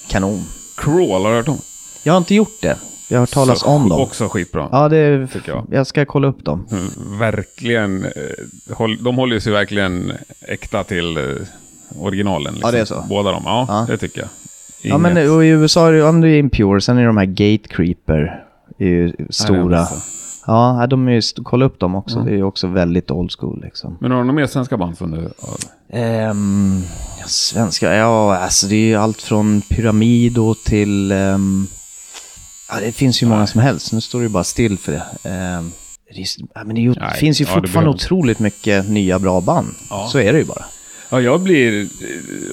kanon. Crawl, har du hört om? Jag har inte gjort det. Jag har hört talas Så, om dem. Också skitbra. Ja, det Tycker jag. jag ska kolla upp dem. Mm, Verkligen. eh, De håller ju sig verkligen äkta till eh, originalen. Liksom. Ja, det är så. Båda de. Ja, Ja. det tycker jag. Ja, men Inget- och i USA är det, det är Impure, sen är det de här Gatecreeper. är ju stora. massa. Ja, de är ju, kolla upp dem också. Ja. Det är ju också väldigt old school liksom. Men har du några mer svenska band som du... har? Ja, svenska, ja alltså det är ju allt från Pyramido till... ehm, ja, det finns ju många som helst. Nu står det ju bara still för det. Det, är, ja, men det ju, Nej, finns ju ja, det fortfarande otroligt mycket nya bra band. Ja. Så är det ju bara. Ja, jag blir eh,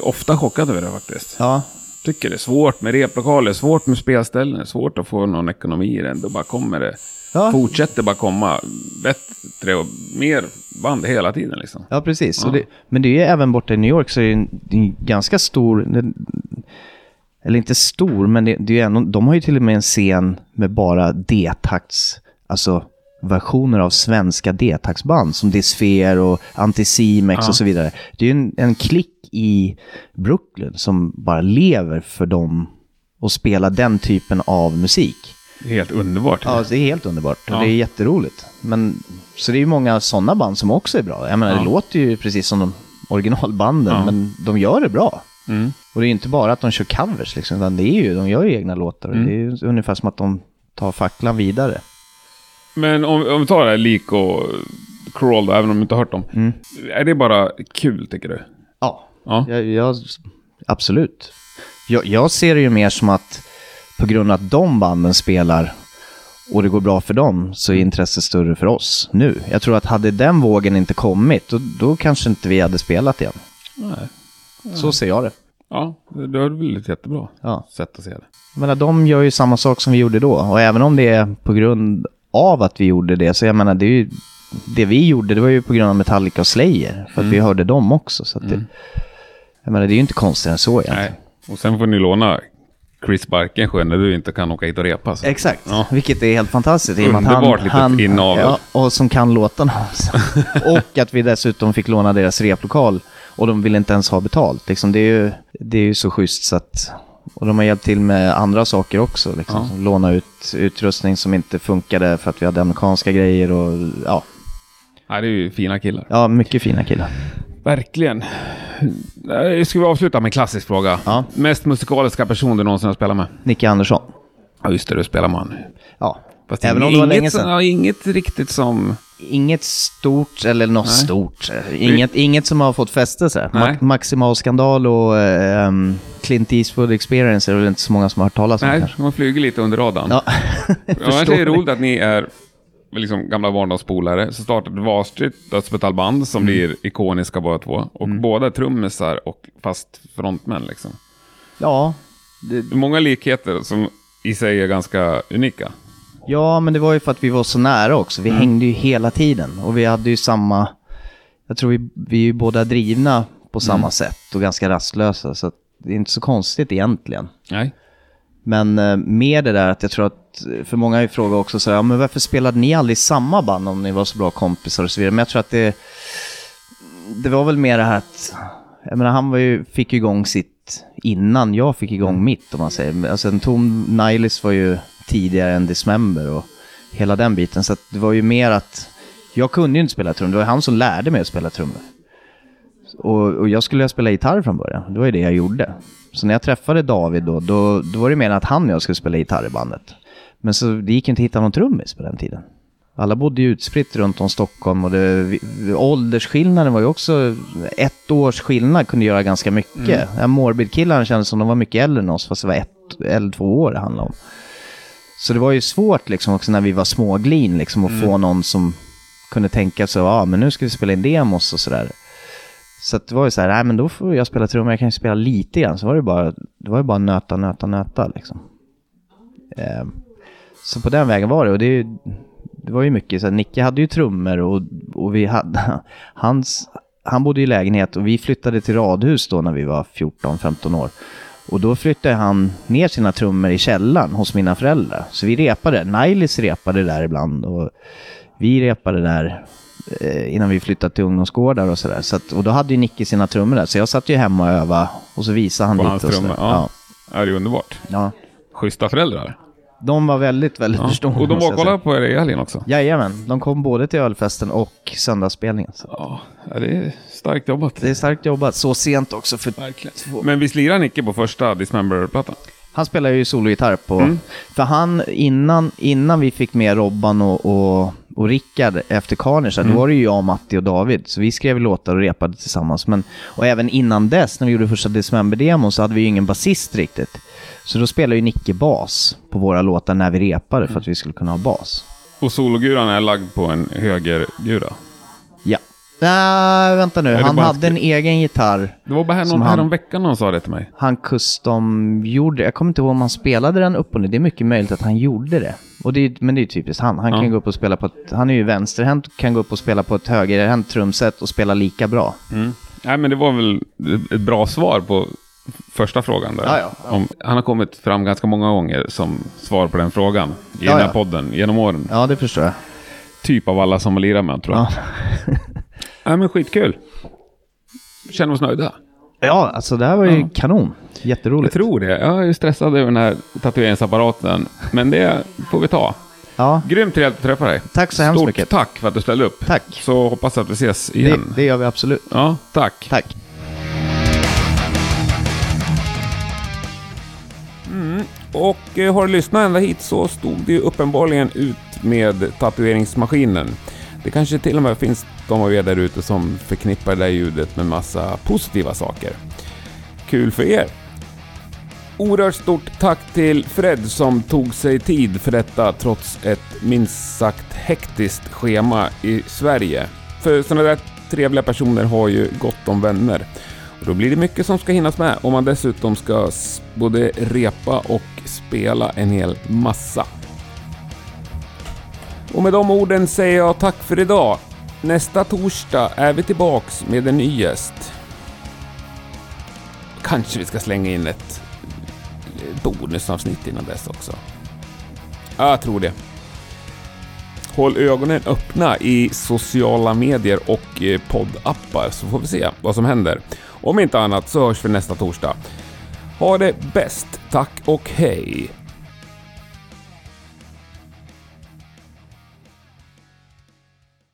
ofta chockad över det faktiskt. Ja, Tycker det är svårt med replokaler, svårt med spelställen, svårt att få någon ekonomi i den. Då bara kommer det. Ja. Fortsätter bara komma bättre och mer band hela tiden liksom. Ja, precis. Ja. Det, men det är ju även borta i New York så är det en, det är en ganska stor, eller inte stor, men det, det är ändå, de har ju till och med en scen med bara D-takts, alltså versioner av svenska D-taktsband som Disfear och Anticimex Ja. och så vidare. Det är ju en, en klick i Brooklyn som bara lever för dem och spela den typen av musik. Det är helt underbart. Ja, det är helt underbart och Ja. det är jätteroligt. Men, så det är ju många sådana band som också är bra. Jag menar, Ja. det låter ju precis som de originalbanden, Ja. men de gör det bra. Mm. Och det är ju inte bara att de kör covers, liksom, utan det är ju, de gör ju egna låtar. Mm. Det är ju ungefär som att de tar facklan vidare. Men om, om vi tar det här Leak och Crawl då, även om du inte har hört dem. Mm. Är det bara kul tycker du? Ja, Ja. jag, jag, absolut. Jag, jag ser det ju mer som att på grund av att de banden spelar och det går bra för dem så är intresset större för oss nu. Jag tror att hade den vågen inte kommit, då, då kanske inte vi hade spelat igen. Nej. Så ser jag det. Ja, det är väl ett jättebra Ja. sätt att se det. Jag menar, de gör ju samma sak som vi gjorde då. Och även om det är på grund av att vi gjorde det, så jag menar, det är ju... Det vi gjorde, det var ju på grund av Metallica och Slayer. För att vi hörde dem också. Så att det, jag menar, det är ju inte konstigare än så egentligen. Nej. Och sen får ni låna Chris Barkensjö när du inte kan åka hit och repa. Så. Exakt, Ja. vilket är helt fantastiskt. Underbart litet inavel. ja, Och som kan låtarna. också. och att vi dessutom fick låna deras replokal. Och de ville inte ens ha betalt. Liksom, det, är ju, det är ju så schysst så att... Och de har hjälpt till med andra saker också. Liksom, Ja. Låna ut utrustning som inte funkade för att vi hade amerikanska grejer och ja, Nej, det är ju fina killar. ja mycket fina killar. Verkligen. Ska vi avsluta med en klassisk fråga? Ja. Mest musikaliska person du någonsin har spelat med? Nicke Andersson. Ja, just det, du spelar man. Ja, Fast även om det var länge sedan. Ja, inget riktigt som... Inget stort, eller något Nej. stort. Inget, inget som har fått fäste. Ma- Maximal skandal och um, Clint Eastwood Experience är det väl inte så många som har hört talas om Nej, kanske. man flyger lite under radarn. Ja, förstår det är roligt att ni är liksom gamla barndomspolare. Så startade Varstreet dödsmetallband som Mm. blir ikoniska båda två. Och båda är trummisar och fast frontmän liksom. Ja, det, många likheter som i sig är ganska unika. ja, men det var ju för att vi var så nära också. Vi hängde ju hela tiden och vi hade ju samma... Jag tror vi, vi är ju båda drivna på samma sätt och ganska rastlösa. Så det är inte så konstigt egentligen. Nej. Men eh, med det där att jag tror att, för många har ju frågat också så här, ja, men varför spelade ni aldrig i samma band om ni var så bra kompisar och så vidare. Men jag tror att det, det var väl mer det här att, jag menar han var ju, fick ju igång sitt innan jag fick igång mitt om man säger. Alltså en Tom Nilis var ju tidigare än Dismember och hela den biten. Så att det var ju mer att, jag kunde ju inte spela trummor, det var han som lärde mig att spela trummor. Och, och jag skulle ju spela gitarr från början, det var ju det jag gjorde. Så när jag träffade David då, då, då var det mer att han och jag skulle spela gitarr i bandet. Men så det gick inte att hitta någon trummis på den tiden. Alla bodde ju utspritt runt om Stockholm och det, åldersskillnaden var ju också, ett års skillnad kunde göra ganska mycket. Mm. Morbid-killarna kändes som de var mycket äldre än oss, fast det var ett eller två år det handlade om. Så det var ju svårt liksom också när vi var småglin liksom att få någon som kunde tänka sig, ja men nu ska vi spela in demos och sådär. Så det var ju så här, nej men då får jag spela trummor, jag kan ju spela lite grann. Så var det bara, det var ju bara nöta, nöta, nöta liksom. Eh, så på den vägen var det och det, det var ju mycket så här, Nicke hade ju trummor och, och vi hade, hans, han bodde i lägenhet och vi flyttade till radhus då när vi var 14-15 år. Och då flyttade han ner sina trummor i källaren hos mina föräldrar. Så vi repade, Nailis repade där ibland och vi repade där eh, innan vi flyttade till ungdomsgårdar och sådär. Så att, och då hade ju Nicke sina trummor där, så jag satt ju hemma och övade och så visade han lite och trummor, ja. Ja, det är underbart. Ja. Schyssta föräldrar. De var väldigt, väldigt Ja. förstående. Och de var och kollade på er i helgen också. Jajamän, de kom både till ölfesten och söndagsspelningen. Så Ja, det är starkt jobbat. det är starkt jobbat, så sent också. För Verkligen. Men visst lirar Nicke på första Dismember-plattan? Han spelar ju sologitarr på... Mm. För han, innan, innan vi fick med Robban och, och, och Rickard efter Carnage, Mm. då var det ju jag, Matti och David. Så vi skrev låtar och repade tillsammans. Men, och även innan dess, när vi gjorde första Dismember-demon, så hade vi ju ingen basist riktigt. Så då spelade ju Nicke bas på våra låtar när vi repade för att vi skulle kunna ha bas. Och sologuran är lagd på en högergura. Nej, vänta nu. det Han bara hade en egen gitarr. Det var bara här, Som någon, han- här om veckan någon sa det till mig. Han custom gjorde, jag kommer inte ihåg om han spelade den upp och ner. Det är mycket möjligt att han gjorde det. Och det är, men det är ju typiskt han. Han kan gå upp och spela på ett, han är ju vänsterhänt, kan gå upp och spela på ett högerhänt trumset och spela lika bra. Mm. Nej, men det var väl ett bra svar på första frågan där. Ja, ja, ja. Om, han har kommit fram ganska många gånger som svar på den frågan i den här ja. podden genom åren. Ja, det förstår jag. Typ av alla som har lirat med tror jag. Ja, men skitkul. Känner oss nöjda. ja alltså det här var ju Ja. kanon. Jag Jätteroligt. tror det. Jag är stressad över den här tatueringsapparaten. Men det får vi ta. Ja, Grymt trevligt att träffa dig. tack så hemskt Stort mycket. tack för att du ställde upp. Tack. Så hoppas att vi ses Det, igen. det gör vi absolut. Ja, tack. Tack. Och eh, har du lyssnat ända hit så stod det ju uppenbarligen ut med tatueringsmaskinen. Det kanske till och med finns de av er där ute som förknippar det där ljudet med massa positiva saker. Kul för er! Oerhört stort tack till Fred som tog sig tid för detta trots ett minst sagt hektiskt schema i Sverige. För sådana där trevliga personer har ju gott om vänner. Och då blir det mycket som ska hinnas med om man dessutom ska både repa och spela en hel massa. Och med de orden säger jag tack för idag. Nästa torsdag är vi tillbaks med en ny gäst. Kanske vi ska slänga in ett bonusavsnitt innan dess också. Ja, jag tror det. Håll ögonen öppna i sociala medier och eh, poddappar så får vi se vad som händer. Om inte annat så hörs vi nästa torsdag. Ha det bäst, tack och hej!